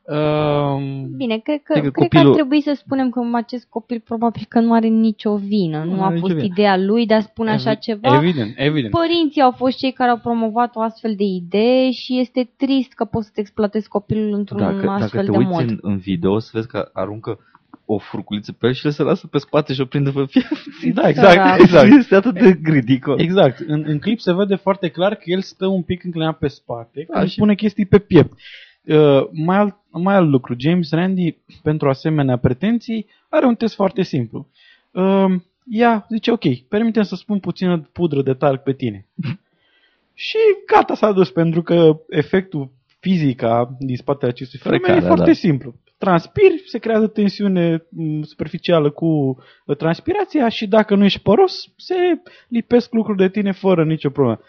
Um, Bine, cred că, Cred că cred că ar copilul- trebui să spunem că acest copil probabil că nu are nicio vină. Nu, Nu a are fost nicio vină. ideea lui de a spune așa evi- ceva. Evident, evident. Părinții au fost cei care au promovat o astfel de idee și este trist că poți să-ți exploatezi copilul într-un Dacă, dacă astfel te de uiți mod. în, în video, o să vezi că aruncă o furculiță pe el și el se lasă pe spate și o prinde pe piept. Da, exact, Sărac. exact. Este atât de ridicol. Exact. În, în clip se vede foarte clar că el stă un pic înclinat pe spate, Da, când și- pune chestii pe piept. Uh, mai, alt, mai alt lucru. James Randi, pentru asemenea pretenții, are un test foarte simplu. Uh, ea zice, ok, permitem să spun puțină pudră de talc pe tine. și gata, s-a dus, pentru că efectul fizica din spatele acestui fenomen e Frecarea, foarte da. simplu. Transpiri, se creează tensiune m, superficială cu uh, transpirația și dacă nu ești păros, se lipesc lucruri de tine fără nicio problemă.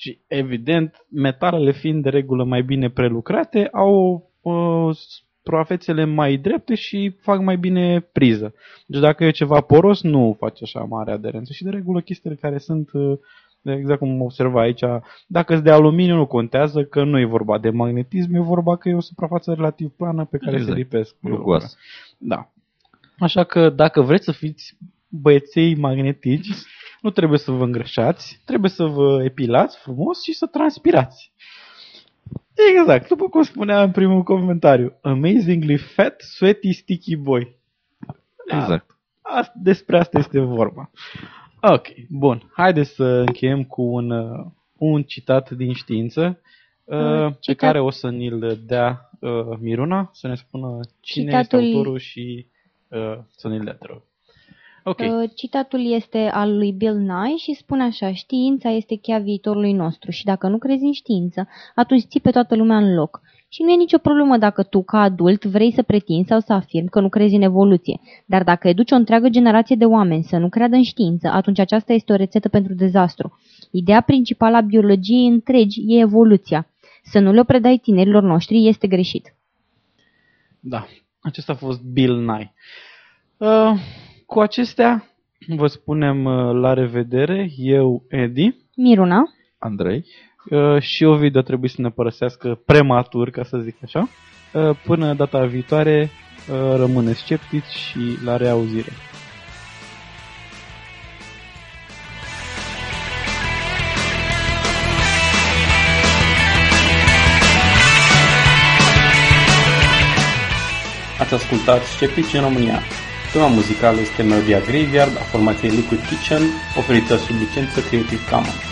Și evident, metalele fiind de regulă mai bine prelucrate, au uh, suprafețele mai drepte și fac mai bine priză. Deci dacă e ceva poros, nu face așa mare aderență. Și de regulă chestiile care sunt, uh, exact cum observa aici, dacă sunt de aluminiu nu contează că nu e vorba de magnetism, e vorba că e o suprafață relativ plană pe care Exact. se lipesc. Rugoasă. Da. Așa că dacă vreți să fiți băieței magnetici, nu trebuie să vă îngrășați, trebuie să vă epilați frumos și să transpirați. Exact, după cum spunea în primul comentariu. Amazingly fat, sweaty, sticky boy. Exact. Asta, despre asta este vorba. Ok, bun. Haideți să încheiem cu un, uh, un citat din știință. uh, pe citat- care o să ni-l dea uh, Miruna, să ne spună cine Citatul- este autorul și uh, să ne-l dea, te rog. Ok. Uh, Citatul este al lui Bill Nye și spune așa, știința este cheia viitorului nostru și dacă nu crezi în știință, atunci ții pe toată lumea în loc. Și nu e nicio problemă dacă tu, ca adult, vrei să pretinzi sau să afirmi că nu crezi în evoluție. Dar dacă educi o întreagă generație de oameni să nu creadă în știință, atunci aceasta este o rețetă pentru dezastru. Ideea principală a biologiei întregi e evoluția. Să nu le-o predai tinerilor noștri este greșit. Da, acesta a fost Bill Nye. Uh, cu acestea vă spunem uh, la revedere. Eu, Edi, Miruna? Andrei? uh, și Ovidiu trebuie să ne părăsească prematur, ca să zic așa. Uh, până data viitoare, uh, rămâneți sceptici și la reauzire. Ați ascultat Sceptici în România. Tema muzicală este melodia Graveyard a formației Liquid Kitchen, oferită sub licență Creative Commons.